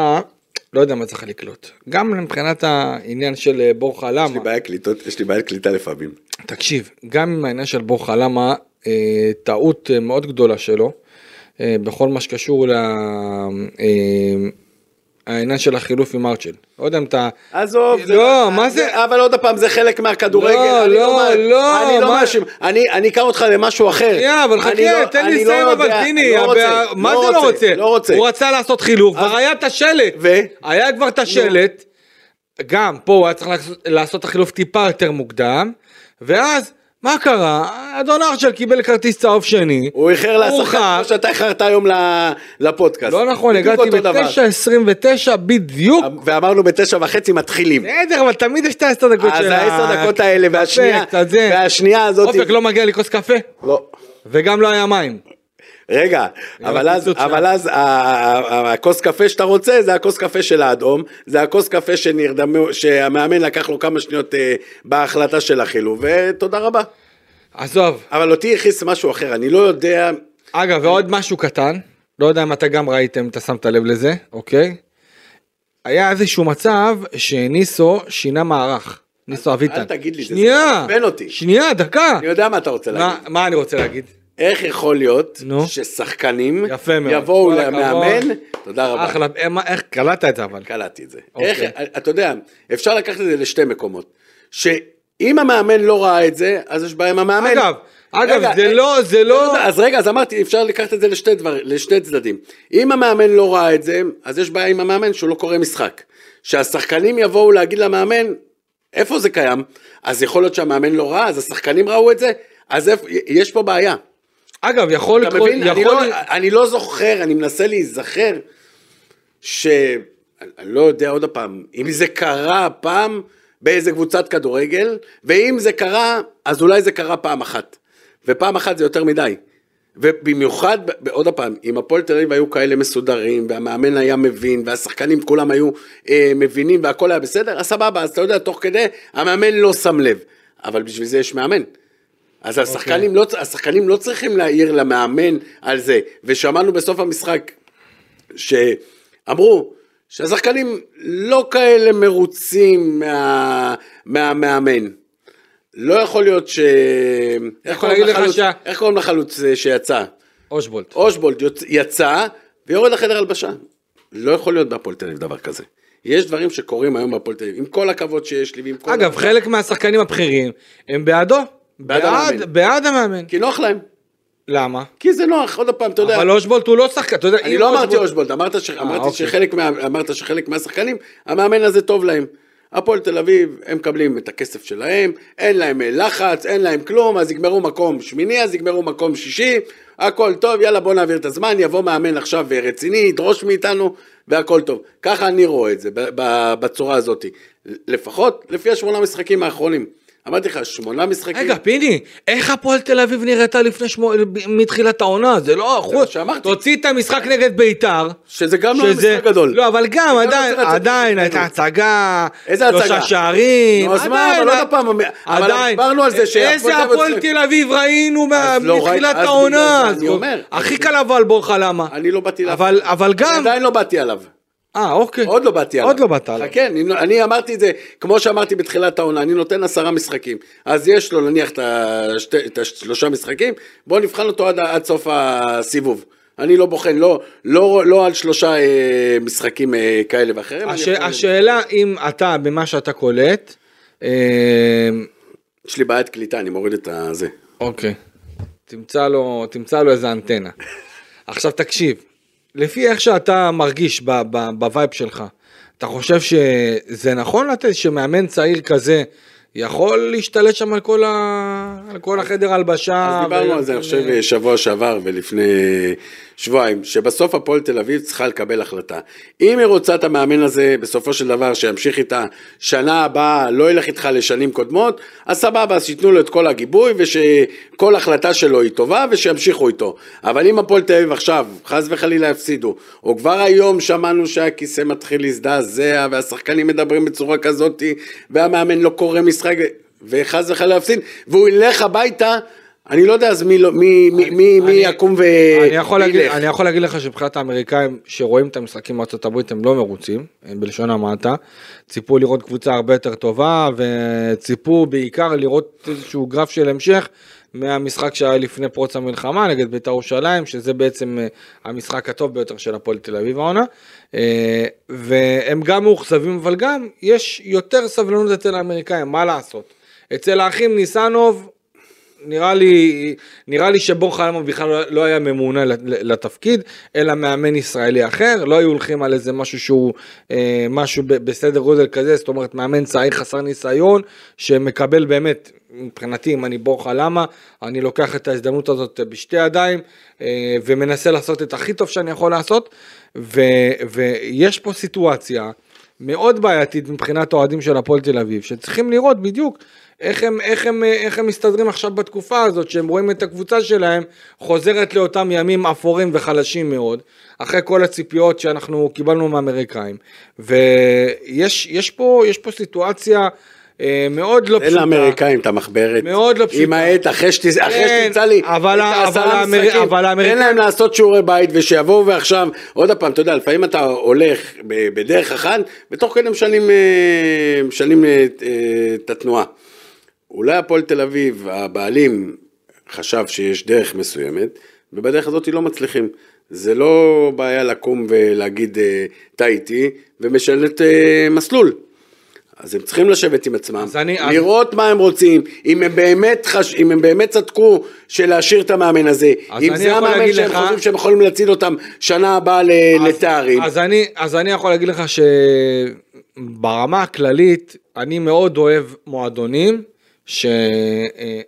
לא יודע מה צריך לקלוט. גם מבחינת העניין של אה, בורחה יש לי למה, בעיה קליטות, יש לי בעיה קליטה לפעמים. תקשיב, גם עם העניין של בורחה למה, אה, טעות אה, מאוד גדולה שלו, בכל מה שקשור ל... העניין של החילוף עם ארצ'ל. לא יודע אם אתה... עזוב, לא, מה זה? אבל עוד פעם, זה חלק מהכדורגל. לא, לא, מה- לא, אני לא מאשים, אני אני אקח אותך למשהו אחר. שנייה, אבל חכה, לא- תן לי לא לסיים אבל פיני, לא מה זה לא רוצה? לא רוצה. הוא רצה לעשות חילוף, כבר היה את השלט. ו? היה כבר את השלט, גם פה הוא היה צריך לעשות את החילוף טיפה יותר מוקדם, ואז, מה קרה? אדון ארצ'ל קיבל כרטיס צהוב שני. הוא איחר לשחקן. כמו שאתה איחרת היום לפודקאסט. לא נכון, הגעתי אותו דבר. ב-9.29 בדיוק. ואמרנו בתשע וחצי מתחילים. בסדר, אבל תמיד יש את העשר דקות אז של העשר דקות האלה והשנייה, הזאת, אופק לא מגיע לי כוס קפה, לא. וגם לא היה מים. רגע, אבל אז, אבל. אז הכוס קפה שאתה רוצה זה הכוס קפה של האדום, זה הכוס קפה שנרדמו, שהמאמן לקח לו כמה שניות אה, בהחלטה של החילוב, ותודה רבה. עזוב. אבל אותי הכניס משהו אחר, אני לא יודע, אגב, ועוד משהו קטן, לא יודע אם אתה גם ראיתם, אתה שמת לב לזה, אוקיי? היה איזשהו מצב שניסו שינה מערך. ניסו אביטן. אל תגיד לי, זה שנייה, מעצבן אותי. שנייה, דקה. אני יודע מה אתה רוצה להגיד. מה אני רוצה להגיד? איך יכול להיות נו. ששחקנים יפה מאוד. יבואו כל למאמן, הכבוד. תודה רבה. אחלה, אה, מה- איך קלטת את זה אבל? קלטתי את זה. אוקיי. איך, אתה יודע, אפשר לקחת את זה לשתי מקומות. שאם המאמן לא ראה את זה, אז יש בעיה עם המאמן. אגב, אגב, רגע, זה אה, לא, זה לא... אז רגע, אז אמרתי, אפשר לקחת את זה לשתי דבר, לשני צדדים. אם המאמן לא ראה את זה, אז יש בעיה עם המאמן שהוא לא קורא משחק. שהשחקנים יבואו להגיד למאמן, איפה זה קיים? אז יכול להיות שהמאמן לא ראה, אז השחקנים ראו את זה, אז איפה, יש פה בעיה. אגב, יכול אתה לקרות, מבין? אני יכול... לא, אני לא זוכר, אני מנסה להיזכר, ש... אני לא יודע עוד פעם, אם זה קרה פעם באיזה קבוצת כדורגל, ואם זה קרה, אז אולי זה קרה פעם אחת. ופעם אחת זה יותר מדי. ובמיוחד, עוד פעם, אם הפועל תל אביב היו כאלה מסודרים, והמאמן היה מבין, והשחקנים כולם היו אה, מבינים, והכל היה בסדר, אז סבבה, אז אתה יודע, תוך כדי, המאמן לא שם לב. אבל בשביל זה יש מאמן. אז השחקנים, לא, השחקנים לא צריכים להעיר למאמן על זה, ושמענו בסוף המשחק שאמרו שהשחקנים לא כאלה מרוצים מה, מהמאמן. לא יכול להיות ש... איך קוראים לחלוץ- שה- איך קוראים לחלוץ אה, שיצא? אושבולט. אושבולד יוצ- יצא ויורד לחדר הלבשה. לא יכול להיות בהפועל תל אביב דבר כזה. יש דברים שקורים היום בהפועל תל אביב, עם כל הכבוד שיש לי ועם כל... אגב, הכבוד- חלק מהשחקנים הבכירים הם בעדו. בעד בעד, המאמן. בעד המאמן. כי נוח להם. למה? כי זה נוח, עוד פעם, אתה יודע. אבל אושבולט הוא לא שחקן, אתה יודע, אני לא אמרתי אושבולט- ש... אמרתי אוקיי. שחלק מה... אמרת שחלק מהשחקנים, המאמן הזה טוב להם. הפועל תל אביב, הם מקבלים את הכסף שלהם, אין להם אה, לחץ, אין להם כלום, אז יגמרו מקום שמיני, אז יגמרו מקום שישי, הכל טוב, יאללה בוא נעביר את הזמן, יבוא מאמן עכשיו אה, רציני, ידרוש מאיתנו, והכל טוב. ככה אני רואה את זה, בצורה הזאת. לפחות לפי השמונה משחקים האחרונים. אמרתי לך, שמונה משחקים... רגע, פיני, איך הפועל תל אביב נראתה לפני שמו... מתחילת העונה? זה לא מה אחוז. שאמרתי. תוציא את המשחק נגד ביתר. שזה גם לא שזה- משחק גדול. לא, אבל גם זה עדיין, לא עדיין. הייתה הצגה. איזה הצגה? שלושה שערים. נו, אז מה, אבל עוד פעם, אבל. דיברנו על זה שהפועל איזה תל אביב הפועל צריך- תל אביב ראינו מה- לא מתחילת העונה. זה אני אומר. הכי קל אבל בורחה למה. אני לא באתי אליו. אבל גם. עדיין לא באתי עליו. אה, אוקיי. עוד לא באתי עליו. עוד לא באת עליו. חכה, אני, אני אמרתי את זה, כמו שאמרתי בתחילת העונה, אני נותן עשרה משחקים. אז יש לו נניח את, השלושה משחקים, בואו נבחן אותו עד, עד סוף הסיבוב. אני לא בוחן, לא, לא, לא על שלושה אה, משחקים אה, כאלה ואחרים. הש... השאלה אם אתה, במה שאתה קולט, אה, יש לי בעיית קליטה, אני מוריד את הזה. אוקיי, תמצא לו, תמצא לו איזה אנטנה. עכשיו תקשיב, לפי איך שאתה מרגיש ב vibe שלך, אתה חושב שזה נכון לתת שמאמן צעיר כזה יכול להשתלט שם על כל ה... על כל החדר הלבשה. אז דיברנו על זה, אני ו- חושב, שבוע שעבר ולפני שבועיים, שבסוף הפועל תל אביב צריכה לקבל החלטה. אם היא רוצה את המאמן הזה, בסופו של דבר, שימשיך איתה שנה הבאה, לא ילך איתך לשנים קודמות, אז סבבה, אז שייתנו לו את כל הגיבוי, ושכל החלטה שלו היא טובה, ושימשיכו איתו. אבל אם הפועל תל אביב עכשיו, חס וחלילה יפסידו, או כבר היום שמענו שהכיסא מתחיל להזדעזע, והשחקנים מדברים בצורה כזאת, והמאמן לא קורא משחק, וחס וחלילה יפסיד, והוא ילך הביתה, אני לא יודע אז מי, לא- מי, מי, מי, מי אני- יקום ו... אני יכול, להגיד. אני יכול להגיד לך שמבחינת האמריקאים שרואים את המשחקים בארצות הברית הם לא מרוצים, הם בלשון המעטה. ציפו לראות קבוצה הרבה יותר טובה וציפו בעיקר לראות איזשהו גרף של המשך מהמשחק שהיה לפני פרוץ המלחמה נגד בית"ר ירושלים שזה בעצם אה, המשחק הטוב ביותר של הפועל תל אביב העונה. אה, והם גם מאוכזבים אבל גם יש יותר סבלנות אצל האמריקאים מה לעשות. אצל האחים ניסנוב נראה לי, נראה לי שבור חלמוב בכלל לא- לא היה ממונה לתפקיד, אלא מאמן ישראלי אחר, לא היו הולכים על איזה משהו שהוא, אה, משהו בסדר גודל כזה, זאת אומרת מאמן צעיר חסר ניסיון, שמקבל באמת, מבחינתי אם אני בור חלמה, אני לוקח את ההזדמנות הזאת בשתי ידיים, אה, ומנסה לעשות את הכי טוב שאני יכול לעשות, ויש פה סיטואציה מאוד בעייתית מבחינת אוהדים של הפועל תל אביב, שצריכים לראות בדיוק איך הם, איך, הם, איך הם מסתדרים עכשיו בתקופה הזאת, שהם רואים את הקבוצה שלהם חוזרת לאותם ימים אפורים וחלשים מאוד, אחרי כל הציפיות שאנחנו קיבלנו מהאמריקאים. ויש יש פה, יש פה סיטואציה מאוד לא תן פשוטה. לאמריקאים את המחברת. מאוד לא פשוטה. עם העט, אחרי כן, שתמצא לי אבל את העשרה משחקים, אבל תן האמריקאים- להם לעשות שיעורי בית ושיבואו ועכשיו, עוד פעם, אתה יודע, לפעמים אתה הולך בדרך אחת, ותוך כדי משנים, אה, אה, אה, את התנועה. אולי הפועל תל אביב, הבעלים חשב שיש דרך מסוימת, ובדרך הזאת לא מצליחים. זה לא בעיה לקום ולהגיד אה, טעיתי, ומשנת אה, מסלול. אז הם צריכים לשבת עם עצמם, אז אני- אז- לראות מה הם רוצים, אם הם באמת, חש... אם הם באמת צדקו של להשאיר את המאמן הזה, אז אם אני זה המאמן שהם לך- חושבים שהם יכולים להציל אותם שנה הבאה ל... לתארים. אז אני, אז אני יכול להגיד לך שברמה הכללית, אני מאוד אוהב מועדונים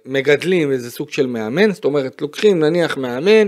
שמגדלים איזה סוג של מאמן, זאת אומרת, לוקחים נניח מאמן,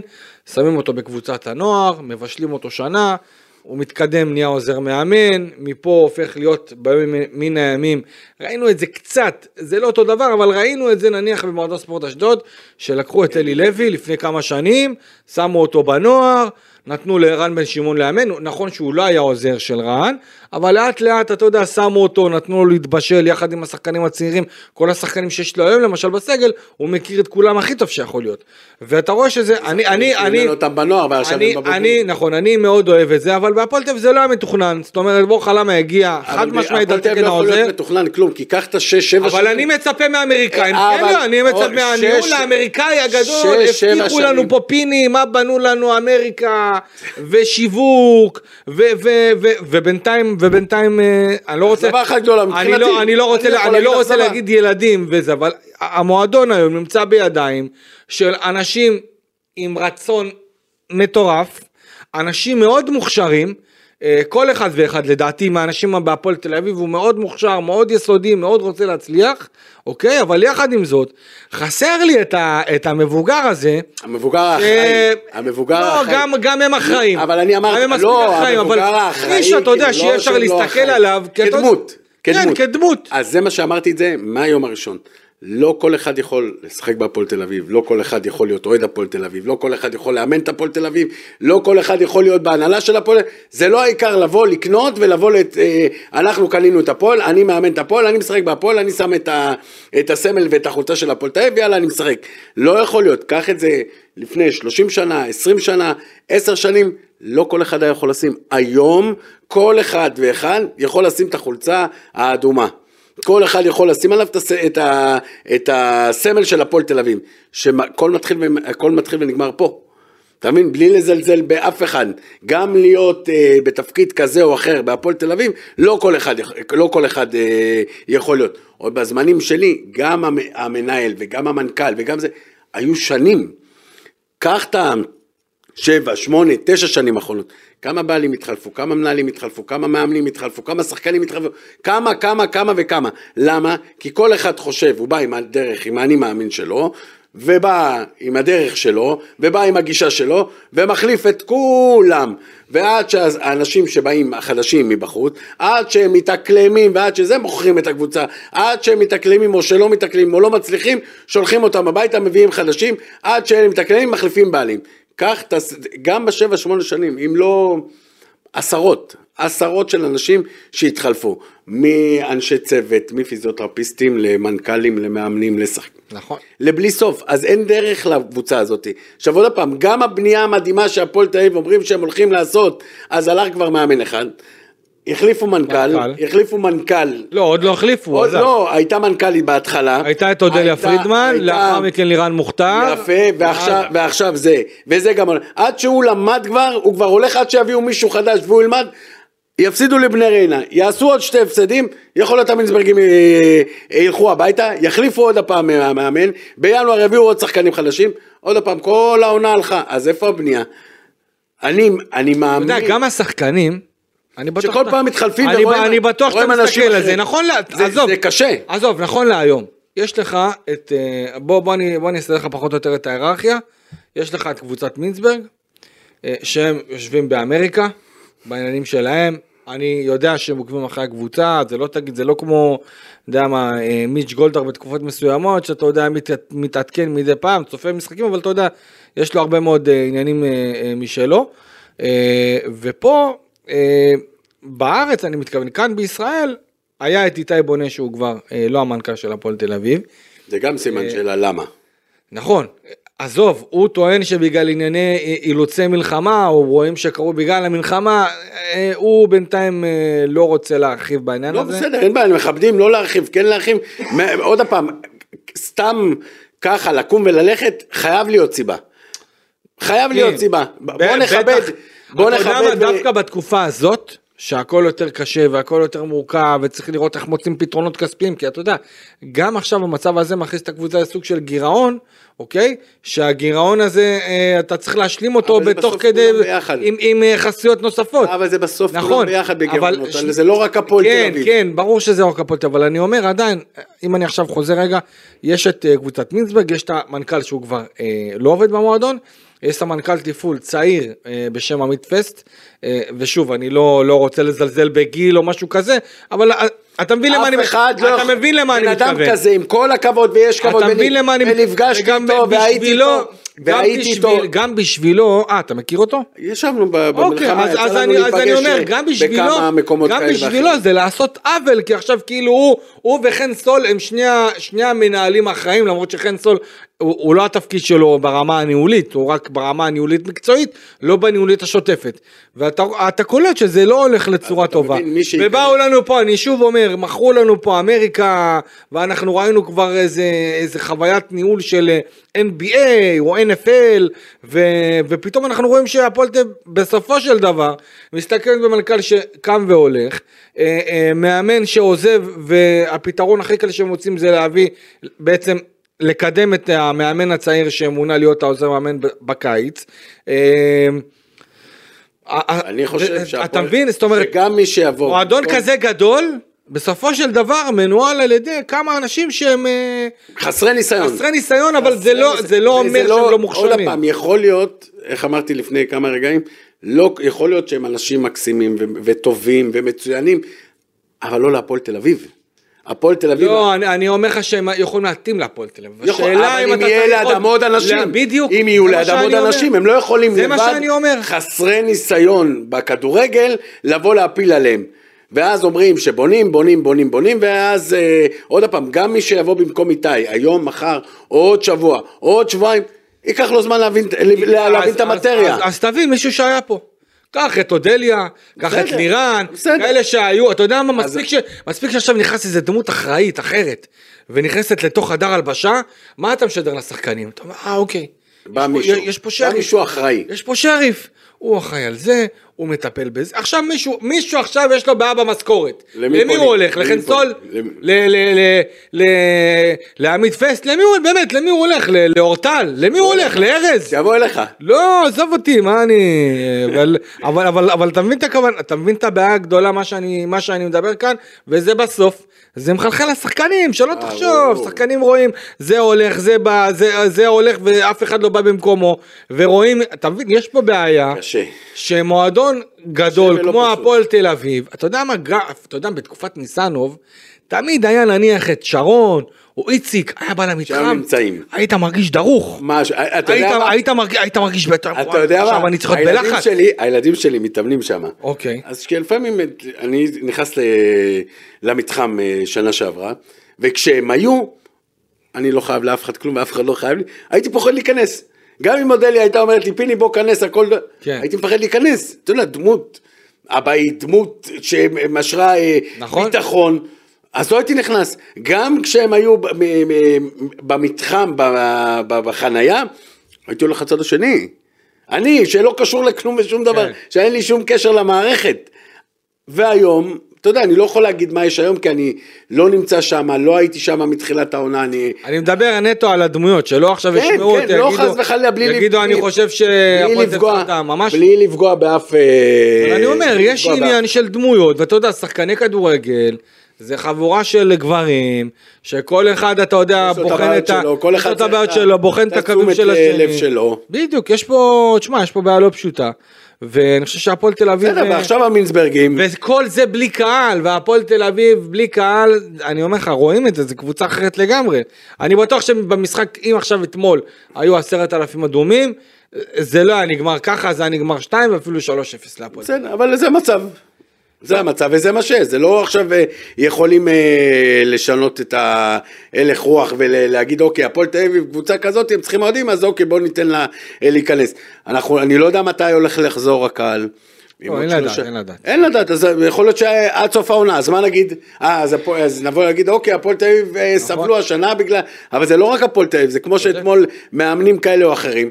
שמים אותו בקבוצת הנוער, מבשלים אותו שנה, הוא מתקדם, נהיה עוזר מאמן, מפה הופך להיות בימים מן הימים, ראינו את זה קצת, זה לא אותו דבר, אבל ראינו את זה נניח במועדון ספורט אשדוד, שלקחו את אלי לוי לפני כמה שנים, שמו אותו בנוער, נתנו לרן בן שמעון לאמן, נכון שהוא לא היה עוזר של רן, אבל לאט לאט, אתה יודע, שמו אותו, נתנו לו להתבשל יחד עם השחקנים הצעירים, כל השחקנים שיש לו היום למשל בסגל, הוא מכיר את כולם הכי טוב שיכול להיות. ואתה רואה שזה, אני, אני, אני, אימן אותם בנוער ועכשיו אני. אני, נכון, אני מאוד אוהב את זה, אבל בהפועל תל זה לא היה מתוכנן, זאת אומרת, בור חלמה הגיע חד משמעית על הפועל תל תקן לא יכול העוזר, להיות מתוכנן כלום, כי קח את השש, שבע אבל אני מצפה מהאמריקאים, אה, כן, לא, אני מצפה מהניהול האמריקאי הגדול, הבטיחו לנו. פה פינים, מה בנו לנו אמריקה, ושיווק, ו- ו- ו- ובינתיים, ובינתיים, אה, אני לא רוצה, אכזבה אחת גדולה, אני מבחינתי. לא- אני לא רוצה, אני יכול אני לא רוצה אכזבה. להגיד ילדים וזה, אבל המועדון היום נמצא בידיים של אנשים עם רצון מטורף, אנשים מאוד מוכשרים, כל אחד ואחד לדעתי מהאנשים בהפועל תל אביב הוא מאוד מוכשר, מאוד יסודי, מאוד רוצה להצליח, אוקיי? אבל יחד עם זאת, חסר לי את, ה, את המבוגר הזה. המבוגר ש- האחראי, המבוגר לא, האחראי. גם, גם הם אחראים. אבל אני אמרתי, לא, אחראים, אבל המבוגר האחראי, מי שאתה יודע כאילו, שיהיה לא אפשר שהם לא להסתכל. עליו, אתה- כדמות, כן, כדמות. כדמות. אז זה מה שאמרתי את זה מהיום הראשון. לא כל אחד יכול לשחק בהפועל תל אביב, לא כל אחד יכול להיות אוהד הפועל תל אביב, לא כל אחד יכול לאמן את הפועל תל אביב, לא כל אחד יכול להיות בהנהלה של הפועל, זה לא העיקר לבוא לקנות ולבוא, לת, אה, אנחנו קנינו את הפועל, אני מאמן את הפועל, אני משחק בהפועל, אני שם את, ה, את הסמל ואת החולצה של הפועל תל אביב, יאללה אני משחק. לא יכול להיות, קח את זה לפני 30 שנה, 20 שנה, 10 שנים, לא כל אחד היה יכול לשים. היום כל אחד ואחד יכול לשים את החולצה האדומה. כל אחד יכול לשים עליו את, ה... את הסמל של הפועל תל אביב, שהכל מתחיל, מתחיל ונגמר פה. אתה מבין? בלי לזלזל באף אחד. גם להיות אה, בתפקיד כזה או אחר בהפועל תל אביב, לא כל אחד, לא כל אחד אה, יכול להיות. עוד בזמנים שלי, גם המ... המנהל וגם המנכ"ל וגם זה, היו שנים. קח את. שבע, שמונה, תשע שנים אחרונות, כמה בעלים התחלפו, כמה מנהלים התחלפו, כמה מאמנים התחלפו, כמה שחקנים התחלפו, כמה, כמה, כמה וכמה. למה? כי כל אחד חושב, הוא בא עם הדרך, עם האני מאמין שלו, ובא עם הדרך שלו, ובא עם הגישה שלו, ומחליף את כולם. ועד שהאנשים שבאים, החדשים מבחוץ, עד שהם מתאקלמים ועד שזה מוכרים את הקבוצה, עד שהם מתאקלמים או שלא מתאקלמים או לא מצליחים, שולחים אותם הביתה, מביאים חדשים, עד שהם מתאקלמים, מחליפים בעלים. כך, גם בשבע שמונה שנים, אם לא עשרות, עשרות של אנשים שהתחלפו, מאנשי צוות, מפיזיותרפיסטים למנכ"לים, למאמנים, לשחקים. נכון. לבלי סוף, אז אין דרך לקבוצה הזאת. עכשיו עוד פעם, גם הבנייה המדהימה שהפועל תל אביב אומרים שהם הולכים לעשות, אז הלך כבר מאמן אחד. החליפו מנכ"ל, מנכ"ל, החליפו מנכ"ל. לא, עוד לא החליפו. עוד לא, הייתה מנכ"לית בהתחלה. הייתה את אודליה פרידמן, הייתה, לאחר מכן לירן מוכתר. יפה, ועכשיו, ועכשיו זה. וזה גם, עד שהוא למד כבר, הוא כבר הולך עד שיביאו מישהו חדש והוא ילמד. יפסידו לבני ריינה, יעשו עוד שתי הפסדים, יכול להיות המינצברגים אה, אה, ילכו הביתה, יחליפו עוד הפעם המאמן, בינואר יביאו עוד שחקנים חדשים, עוד הפעם כל העונה הלכה, אז איפה הבנייה? אני, אני מאמין... אתה יודע, גם השחקנים. שכל פעם מתחלפים אני, ורואים, אני בטוח שאתה מסתכל על זה, נכון? זה, עזוב, זה קשה. עזוב, נכון להיום. יש לך את... אה, בוא, בוא, אני, בוא אני אסתכל לך פחות או יותר את ההיררכיה. יש לך את קבוצת מינסברג, שהם יושבים באמריקה, בעניינים שלהם, אני יודע שהם עוקבים אחרי הקבוצה, זה לא תגיד, זה לא כמו, יודע מה, אה, מיץ' גולדהר בתקופות מסוימות, שאתה יודע, מת, מתעדכן מדי פעם, צופה משחקים, אבל אתה יודע, יש לו הרבה מאוד עניינים משלו. ופה, בארץ, אני מתכוון, כאן בישראל, היה את איתי בונה שהוא כבר uh, לא המנכ"ל של הפועל תל אביב. זה גם סימן שאלה למה. נכון, עזוב, הוא טוען שבגלל ענייני אילוצי מלחמה, או רואים שקרו בגלל המלחמה, אה, הוא בינתיים אה, לא רוצה להרחיב בעניין לא, הזה. לא בסדר, אין בעיה, מכבדים, לא להרחיב, כן להרחיב. עוד פעם, סתם ככה לקום וללכת, חייב להיות סיבה. חייב להיות כן. סיבה. בוא נכבד, בוא נכבד. דווקא בתקופה הזאת, שהכל יותר קשה והכל יותר מורכב וצריך לראות איך מוצאים פתרונות כספיים כי אתה יודע גם עכשיו המצב הזה מכניס את הקבוצה לסוג של גירעון אוקיי? שהגירעון הזה אה, אתה צריך להשלים אותו בתוך כדי עם, עם אה, חסויות נוספות. אבל זה בסוף נכון, כולם ביחד בגירעונות ש... זה לא רק הפועל כן, תל אביב. כן ברור שזה רק הפועל אבל אני אומר עדיין אם אני עכשיו חוזר רגע יש את אה, קבוצת מינסברג יש את המנכ"ל שהוא כבר אה, לא עובד במועדון יש סמנכ"ל תפעול צעיר אה, בשם עמית פסט, אה, ושוב, אני לא, לא רוצה לזלזל בגיל או משהו כזה, אבל אה, אתה מבין למה אני מתכוון? לא אתה מבין למה אני מתכוון. בן אדם כזה, עם כל הכבוד, ויש כבוד. ונפגשתי איתו, והייתי איתו. והייתי איתו. גם בשבילו, אה, אתה מכיר אותו? ישבנו במלחמה, אוקיי, אז, אז, אני, אז אני אומר, גם בשבילו, גם בשבילו זה לעשות עוול, כי עכשיו כאילו הוא, הוא וחן סול הם שני, שני המנהלים האחראים, למרות שחן סול הוא, הוא לא התפקיד שלו ברמה הניהולית, הוא רק ברמה הניהולית מקצועית, לא בניהולית השוטפת. ואתה קולט שזה לא הולך לצורה טובה. ובאו לנו פה, אני שוב אומר, מכרו לנו פה אמריקה, ואנחנו ראינו כבר איזה, איזה חוויית ניהול של NBA או NFL, ו, ופתאום אנחנו רואים שהפועל בסופו של דבר, מסתכלת במנכ"ל שקם והולך, אה, אה, מאמן שעוזב, והפתרון הכי קל שהם מוצאים זה להביא בעצם לקדם את המאמן הצעיר שמונה להיות העוזר מאמן בקיץ. אה, אני חושב שהפועל, אתה מבין, זאת אומרת, שגם מי שיבוא, מועדון כזה גדול, בסופו של דבר מנוהל על ידי כמה אנשים שהם חסרי ניסיון, חסרי ניסיון, אבל זה לא, זה לא אומר לא- שהם לא מוכשרים. עוד פעם, יכול להיות, איך אמרתי לפני כמה רגעים, לא, יכול להיות שהם אנשים מקסימים וטובים ומצוינים, אבל לא להפועל תל אביב. הפועל תל אביב... לא, אני, אני אומר לך שהם יכולים להתאים להפועל תל אביב. יכול, אבל אם, אם יהיה לידם עוד אנשים, לה, בדיוק, אם יהיו לידם עוד אנשים, הם לא יכולים לבד, חסרי ניסיון בכדורגל, לבוא להפיל עליהם. ואז אומרים שבונים, בונים, בונים, בונים, ואז אה, עוד פעם, גם מי שיבוא במקום איתי, היום, מחר, עוד שבוע, עוד שבועיים, ייקח לו זמן להבין, להבין את המטריה. אז, אז, אז תבין, מישהו שהיה פה. קח את אודליה, קח את לירן, כאלה שהיו, אתה יודע מה, מספיק, ש... מספיק שעכשיו נכנס איזה דמות אחראית, אחרת, ונכנסת לתוך חדר הלבשה, מה אתה משדר לשחקנים? אתה אומר, אה אוקיי, בא יש, מישהו, יש פה שריף, בא מישהו אחראי, יש פה שריף, הוא אחראי על זה, הוא מטפל בזה. עכשיו מישהו, מישהו עכשיו יש לו בעיה במשכורת. למי למי הוא? הולך? למי לחן סול? פונים? ל- ל- ל- ל- לעמית פסט? למי הוא, באמת, למי הוא הולך? לאורטל? למי הוא הולך? לארז? שיבוא אליך. לא, עזוב אותי, מה אני... אבל, אבל, אבל, אבל אתה מבין את הכוונה, אתה מבין את הבעיה הגדולה, מה שאני, מה שאני מדבר כאן, וזה בסוף, זה מחלחל לשחקנים, שלא תחשוב. שחקנים רואים, זה הולך, זה בא, זה, זה הולך, ואף אחד לא בא במקומו, ורואים, אתה מבין, יש פה בעיה, קשה. שמועדון גדול, ולא כמו פשוט. הפועל תל אביב, אתה יודע מה, ג- אתה יודע, בתקופת ניסנוב, תמיד היה נניח את שרון, או איציק, היה בא למתחם. היית מרגיש דרוך. משהו, אתה היית, יודע מה? היית, מרגיש, היית מרגיש בטח, אתה יודע מה? עכשיו אני צריך להיות בלחץ. שלי, הילדים שלי מתאמנים שם. אוקיי. אז לפעמים אני נכנס ל- למתחם אה, שנה שעברה, וכשהם היו, אני לא חייב לאף אחד כלום ואף אחד לא חייב לי, הייתי פוחד להיכנס. גם אם אודליה הייתה אומרת לי, פיני בוא כנס הכל, כן. הייתי מפחד להיכנס. אתה יודע, דמות, אבא היא דמות שמשרה אה, נכון. ביטחון. אז לא הייתי נכנס, גם כשהם היו במתחם, בחנייה, הייתי הולך לצד השני. אני, שלא קשור לכלום ושום דבר, כן. שאין לי שום קשר למערכת. והיום, אתה יודע, אני לא יכול להגיד מה יש היום, כי אני לא נמצא שם, לא הייתי שם מתחילת העונה, אני... אני מדבר נטו על הדמויות, שלא עכשיו כן, ישמעו כן, לא חס וחלילה, בלי יגידו, אני חושב שהפועל אביב ממש... בלי לפגוע באף... אה, אבל אני אומר, יש עניין של דמויות, ואתה יודע, שחקני כדורגל, זה חבורה של גברים, שכל אחד, אתה יודע, בוחן את ה... כל אחד את הבעיות שלו, בוחן את הקווים של השני. לב שלו. בדיוק, יש פה, תשמע, יש פה בעיה לא פשוטה, ואני חושב שהפועל תל אביב... בסדר, אה, ועכשיו המינסברגים, וכל זה בלי קהל, והפועל תל אביב בלי קהל, אני אומר לך, רואים את זה, זה קבוצה אחרת לגמרי. אני בטוח שבמשחק, אם עכשיו אתמול היו עשרת אלפים אדומים, זה לא היה נגמר ככה, זה היה נגמר 2 ואפילו 3-0 להפועל. בסדר, אבל זה המצב. זה המצב וזה מה שיש, זה לא עכשיו אה, יכולים אה, לשנות את ההלך רוח ולהגיד אוקיי הפועל תל אביב קבוצה כזאת הם צריכים אוהדים אז אוקיי בואו ניתן לה אה, להיכנס. אנחנו, אני לא יודע מתי הולך לחזור הקהל. לא, אין לדעת, אין לדעת. אין לדעת, אז יכול להיות שעד סוף העונה, אז מה נגיד? אה, אז, נבוא להגיד, אוקיי, הפועל תל אביב אה, נכון. סבלו השנה בגלל... אבל זה לא רק הפועל תל אביב, זה כמו שאתמול מאמנים כאלה או אחרים.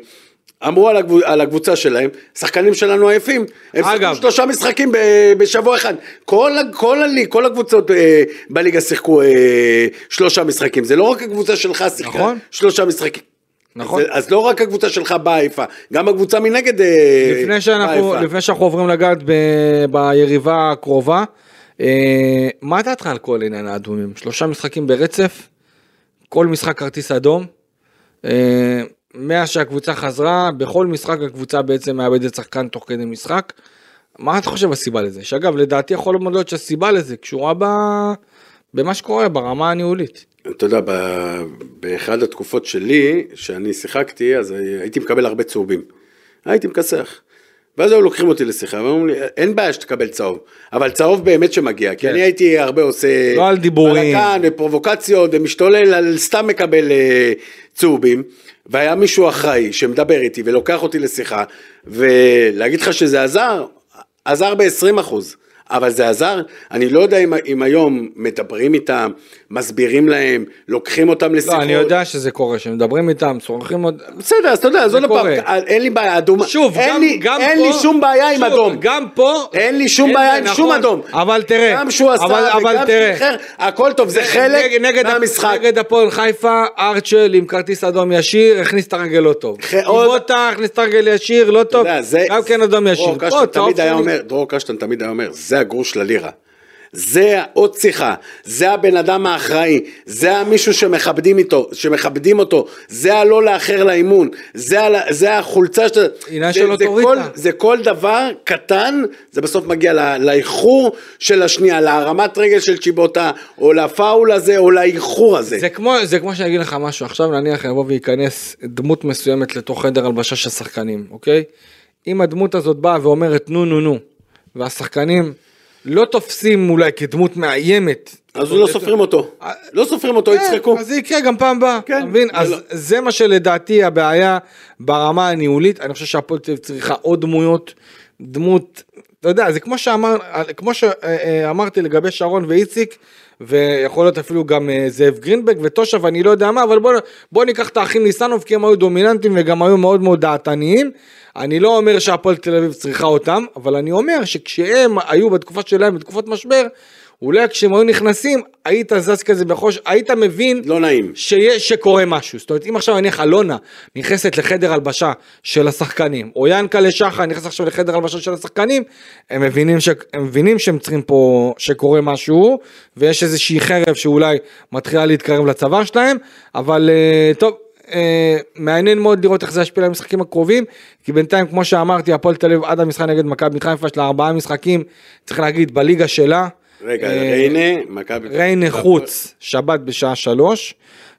אמרו על, הקבוצ... על הקבוצה שלהם, שחקנים שלנו עייפים, הם. שיחקו שלושה משחקים ב... בשבוע אחד, כל, כל, הלי... כל הקבוצות אה, בליגה שיחקו אה, שלושה משחקים, זה לא רק הקבוצה שלך שיחקה נכון. שלושה משחקים. נכון. זה, אז לא רק הקבוצה שלך באה עייפה, גם הקבוצה מנגד אה, לפני שאנחנו. לפני שאנחנו עוברים לגעת ב- ביריבה הקרובה, אה, מה דעתך על כל עניין האדומים? שלושה משחקים ברצף, כל משחק כרטיס אדום, אה, מאז שהקבוצה חזרה, בכל משחק הקבוצה בעצם מאבדת שחקן תוך כדי משחק. מה אתה חושב הסיבה לזה? שאגב, לדעתי יכול מאוד להיות שהסיבה לזה קשורה ב... במה שקורה ברמה הניהולית. אתה יודע, ב- באחד התקופות שלי, שאני שיחקתי, אז הייתי מקבל הרבה צהובים. הייתי מכסח. ואז היו לוקחים אותי לשיחה, ואומרים לי, אין בעיה שתקבל צהוב, אבל צהוב באמת שמגיע, כי כן. אני הייתי הרבה עושה... לא על דיבורים. בלאגן ופרובוקציות ומשתולל, סתם מקבל אה, צהובים, והיה מישהו אחראי שמדבר איתי ולוקח אותי לשיחה, ולהגיד לך שזה עזר, עזר ב-20 אחוז. אבל זה עזר, אני לא יודע אם, אם היום מדברים איתם, מסבירים להם, לוקחים אותם לא, לשיחות. אני יודע שזה קורה, שמדברים איתם, צורכים עוד... בסדר, אז אתה יודע, אז זה עוד פעם, קורה. אין לי בעיה, אדום, שוב, אין גם, לי, גם אין פה, לי שום בעיה עם שוב, אדום, גם פה, אין לי שום אין- בעיה עם נכון, שום אדום, אבל תראה, גם שהוא עשה אבל, אבל וגם תראה, שהוא איחר, הכל טוב, זה חלק נגד, נגד, מהמשחק, נגד הפועל חיפה, ארצ'ל עם כרטיס אדום ישיר, הכניס את הרגל לא טוב. עוד- איבוטה הכניס את הרגל ישיר, לא טוב, זה- גם כן אדום ישיר. דרור קשטן תמיד היה. אומר, זה הגרוש ללירה. זה עוד שיחה, זה הבן אדם האחראי, זה המישהו שמכבדים איתו, שמכבדים אותו, זה הלא לאחר לאימון, זה, ה- זה החולצה שאתה... עניין זה- של זה אוטוריטה. כל- זה כל דבר קטן, זה בסוף מגיע ל- לאיחור של השנייה, להרמת רגל של צ'יבוטה, או לפאול הזה, או לאיחור הזה. זה כמו, זה כמו שאני אגיד לך משהו, עכשיו נניח יבוא וייכנס דמות מסוימת לתוך חדר הלבשה של שחקנים, אוקיי? אם הדמות הזאת באה ואומרת נו נו נו, והשחקנים לא תופסים אולי כדמות מאיימת. אז לא סופרים אותו. לא סופרים אותו, יצחקו. כן, אז זה יקרה גם פעם הבאה, כן, אתה מבין? אז זה מה שלדעתי הבעיה ברמה הניהולית, אני חושב שהפועל תל אביב צריכה עוד דמויות, דמות אתה יודע, זה כמו שאמרתי לגבי שרון ואיציק, ויכול להיות אפילו גם אה, זאב גרינברג ותושב, אני לא יודע מה, אבל בוא, בוא ניקח את האחים ניסנוב, כי הם היו דומיננטים וגם היו מאוד מאוד דעתניים. אני לא אומר שהפועל תל אביב צריכה אותם, אבל אני אומר שכשהם היו בתקופה שלהם, בתקופות משבר, אולי כשהם היו נכנסים, היית זז כזה בחוש, היית מבין לא נעים. שיש, שקורה משהו. זאת אומרת, אם עכשיו נניח אלונה נכנסת לחדר הלבשה של השחקנים, או ינקלה שחר נכנס עכשיו לחדר הלבשה של השחקנים, הם מבינים, ש... הם מבינים שהם צריכים פה, שקורה משהו, ויש איזושהי חרב שאולי מתחילה להתקרב לצבא שלהם, אבל אה, טוב. Uh, מעניין מאוד לראות איך זה ישפיע על המשחקים הקרובים, כי בינתיים כמו שאמרתי הפועל תל אביב עד המשחק נגד מכבי חיפה יש לה ארבעה משחקים, צריך להגיד בליגה שלה, רגע, אה, ריינה, מכבי... ריינה חוץ, שבת בשעה שלוש.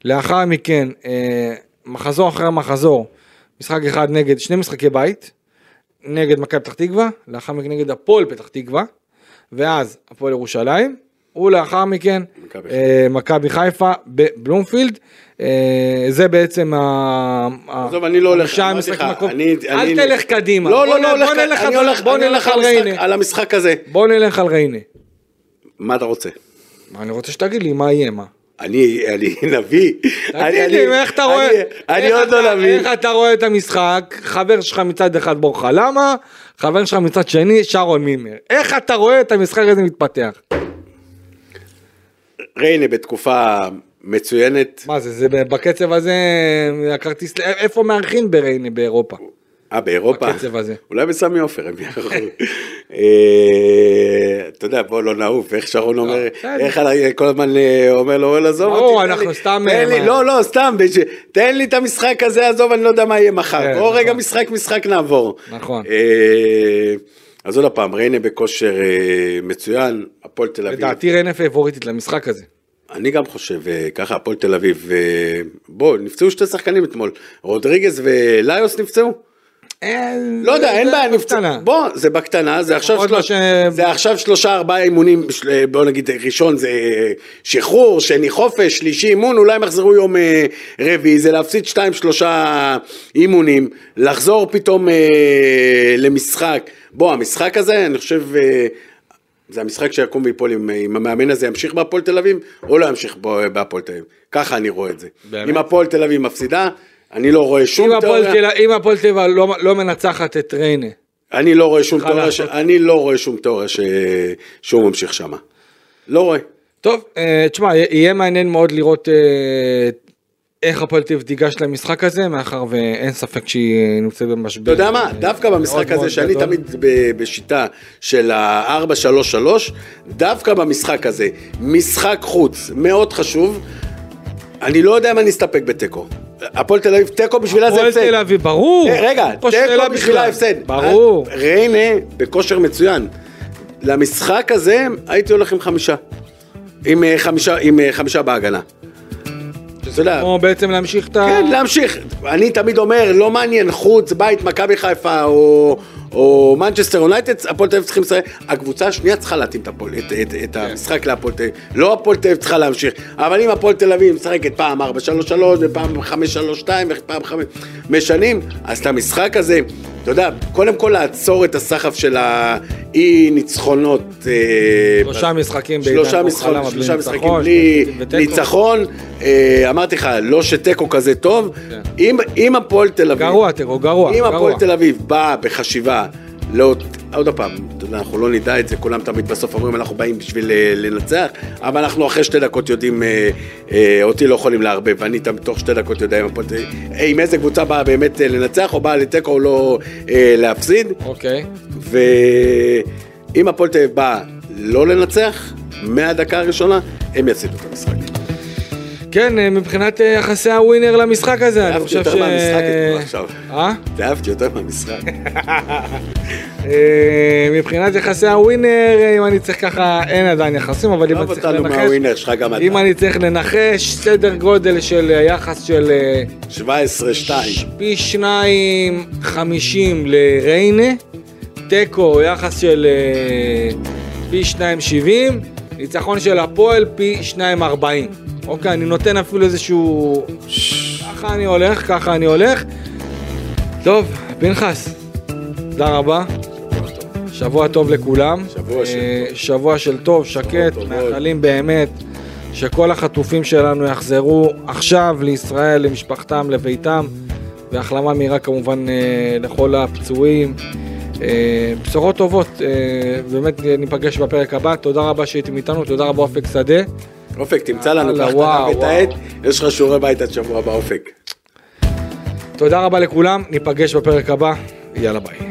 לאחר מכן, אה, מחזור אחרי מחזור, משחק אחד נגד, שני משחקי בית, נגד מכבי פתח תקווה, לאחר מכן נגד הפועל פתח תקווה, ואז הפועל ירושלים, ולאחר מכן מכבי אה, חיפה בבלומפילד. זה בעצם ה... עזוב, אני לא הולך, אמרתי לך. אני- אל תלך קדימה. לא, לא, לא, בוא נלך על- ריינה. על המשחק הזה. בוא נלך על ריינה. מה אתה רוצה? אני רוצה שתגיד לי מה יהיה מה. אני, אני נביא. תגיד לי, איך אתה רואה, אני- עוד לא נביא. איך אתה רואה את המשחק, חבר שלך מצד אחד בורחה, למה? חבר שלך מצד שני, שרון מימר. איך אתה רואה את המשחק הזה מתפתח? ריינה בתקופה מצוינת. מה זה, זה בקצב הזה, הכרטיס, איפה מארחים בריינה באירופה? אה, באירופה? בקצב הזה. אולי בסמי עופר הם יארחו. אה, אתה יודע, בוא לא נעוף, איך שרון אומר, בסדר. איך כל הזמן אה, אומר לו, "אוי, עזוב אותי. ברור, אנחנו סתם, מה- לא, לא, סתם, תן לי את המשחק הזה, עזוב, אני לא יודע מה יהיה מחר. כן, בוא רגע נכון. משחק, משחק נעבור. נכון. אה, אז עוד פעם, ריינה בכושר אה, מצוין, הפועל תל אביב. לדעתי ריינה פייבוריטית למשחק הזה. אני גם חושב אה, ככה, הפועל תל אביב, אה, בוא, נפצעו שתי שחקנים אתמול, רודריגז וליוס נפצעו? לא יודע, אין בעיה, נפצעו, קטנה. בוא, זה בקטנה, זה עכשיו, עוד שלוש, מה ש- זה עכשיו שלושה ארבעה אימונים, של- בוא נגיד ראשון זה אה, שחרור, שני חופש, שלישי אימון, אולי הם יחזרו יום אה, רביעי, זה להפסיד שתיים שלושה אימונים, לחזור פתאום אה, למשחק, בוא, המשחק הזה, אני חושב... אה, זה המשחק שיקום ויפול אם, אם המאמן הזה ימשיך בהפועל תל אביב או לא ימשיך בהפועל תל אביב. ככה אני רואה את זה. באמת? אם הפועל תל אביב מפסידה, אני לא רואה שום תיאוריה, אם הפועל תל אביב לא- לא מנצחת את ריינה, אני לא רואה שום תיאוריה, ש... אני לא רואה שום תיאוריה ש... שהוא ממשיך שמה. לא רואה. טוב, אה, תשמע, יהיה מעניין מאוד לראות אה, איך הפועל תל אביב תיגש למשחק הזה, מאחר ואין ספק שהיא נמצאת במשבר. אתה יודע מה, אה, דווקא במשחק הזה, שאני גדול. תמיד בשיטה של ה-4-3-3, דווקא במשחק הזה, משחק חוץ מאוד חשוב, אני לא יודע אם אני אסתפק בתיקו. הפועל תל אביב, תיקו בשבילה זה הפועל הפסד. תל אביב, ברור. אה, רגע, אין פה שאלה תיקו בשביל בכלל. ההפסד. ברור. אה, ריינה בכושר מצוין. למשחק הזה הייתי הולך עם חמישה. עם אה, חמישה, עם אה, חמישה בהגנה. אתה יודע, כמו בעצם להמשיך את ה... כן, להמשיך. אני תמיד אומר, לא מעניין חוץ, בית, מכבי חיפה או, או מנצ'סטר יונייטד, הפועל תל אביב צריכים לשחק. הקבוצה השנייה צריכה להתאים את, הפועל, את, את, את המשחק להפועל תל אביב. לא הפועל תל אביב צריכה להמשיך. אבל אם הפועל תל אביב משחקת פעם 4-3-3 ופעם 5-3-2 ופעם 5 משנים, אז את המשחק הזה, אתה יודע, קודם כל לעצור את הסחף של האי ניצחונות. אה, שלושה משחקים בעידן שלושה משחקים, שלושה משחקים בלי. ניצחון. אה, אמרתי לך, לא שתיקו כזה טוב. כן. אם, הפועל תל אביב, גרוע תראו, גרוע, אם. הפועל תל אביב באה בחשיבה, לא, עוד פעם, אנחנו לא נדע את זה, כולם תמיד בסוף אומרים אנחנו באים בשביל אה, לנצח, אבל אנחנו אחרי שתי דקות יודעים, אה, אה, אותי לא יכולים לערבב, ואני תוך שתי דקות יודע אם, אה, עם איזה קבוצה באה באמת לנצח, או באה לתיקו או לא אה, להפסיד, אוקיי. ואם הפועל תל אביב באה לא לנצח, מהדקה הראשונה, הם יפסידו את המשחק. כן, מבחינת יחסי הווינר למשחק הזה, אני אהבתי חושב ש... יותר מהמשחק אתמול עכשיו. אה? אהבתי יותר מהמשחק. אה, מבחינת יחסי הווינר, אה, אם אני צריך ככה, אין עדיין יחסים, אבל אם אני עזוב צריך לנחש, מהווינר שלך גם אם אתה. אני צריך לנחש, סדר גודל של אה, יחס של אה, 17-2. פי שניים חמישים לריינה, תיקו יחס של פי שניים שבעים, ניצחון של הפועל פי שניים ארבעים. אוקיי, אני נותן אפילו איזשהו... ככה אני הולך, ככה אני הולך. טוב, פנחס, תודה רבה. שבוע טוב לכולם. שבוע של אה, טוב. שבוע של טוב, שקט. מאחלים באמת שכל החטופים שלנו יחזרו עכשיו לישראל, למשפחתם, לביתם, והחלמה מהירה כמובן אה, לכל הפצועים. אה, בשורות טובות, באמת ניפגש בפרק הבא, תודה רבה שהייתם איתנו, תודה רבה אופק שדה. אופק, תמצא לנו, הדף ואת. העט, יש לך שיעורי בית עד שבוע הבא, אופק. תודה רבה לכולם, ניפגש בפרק הבא, יאללה ביי.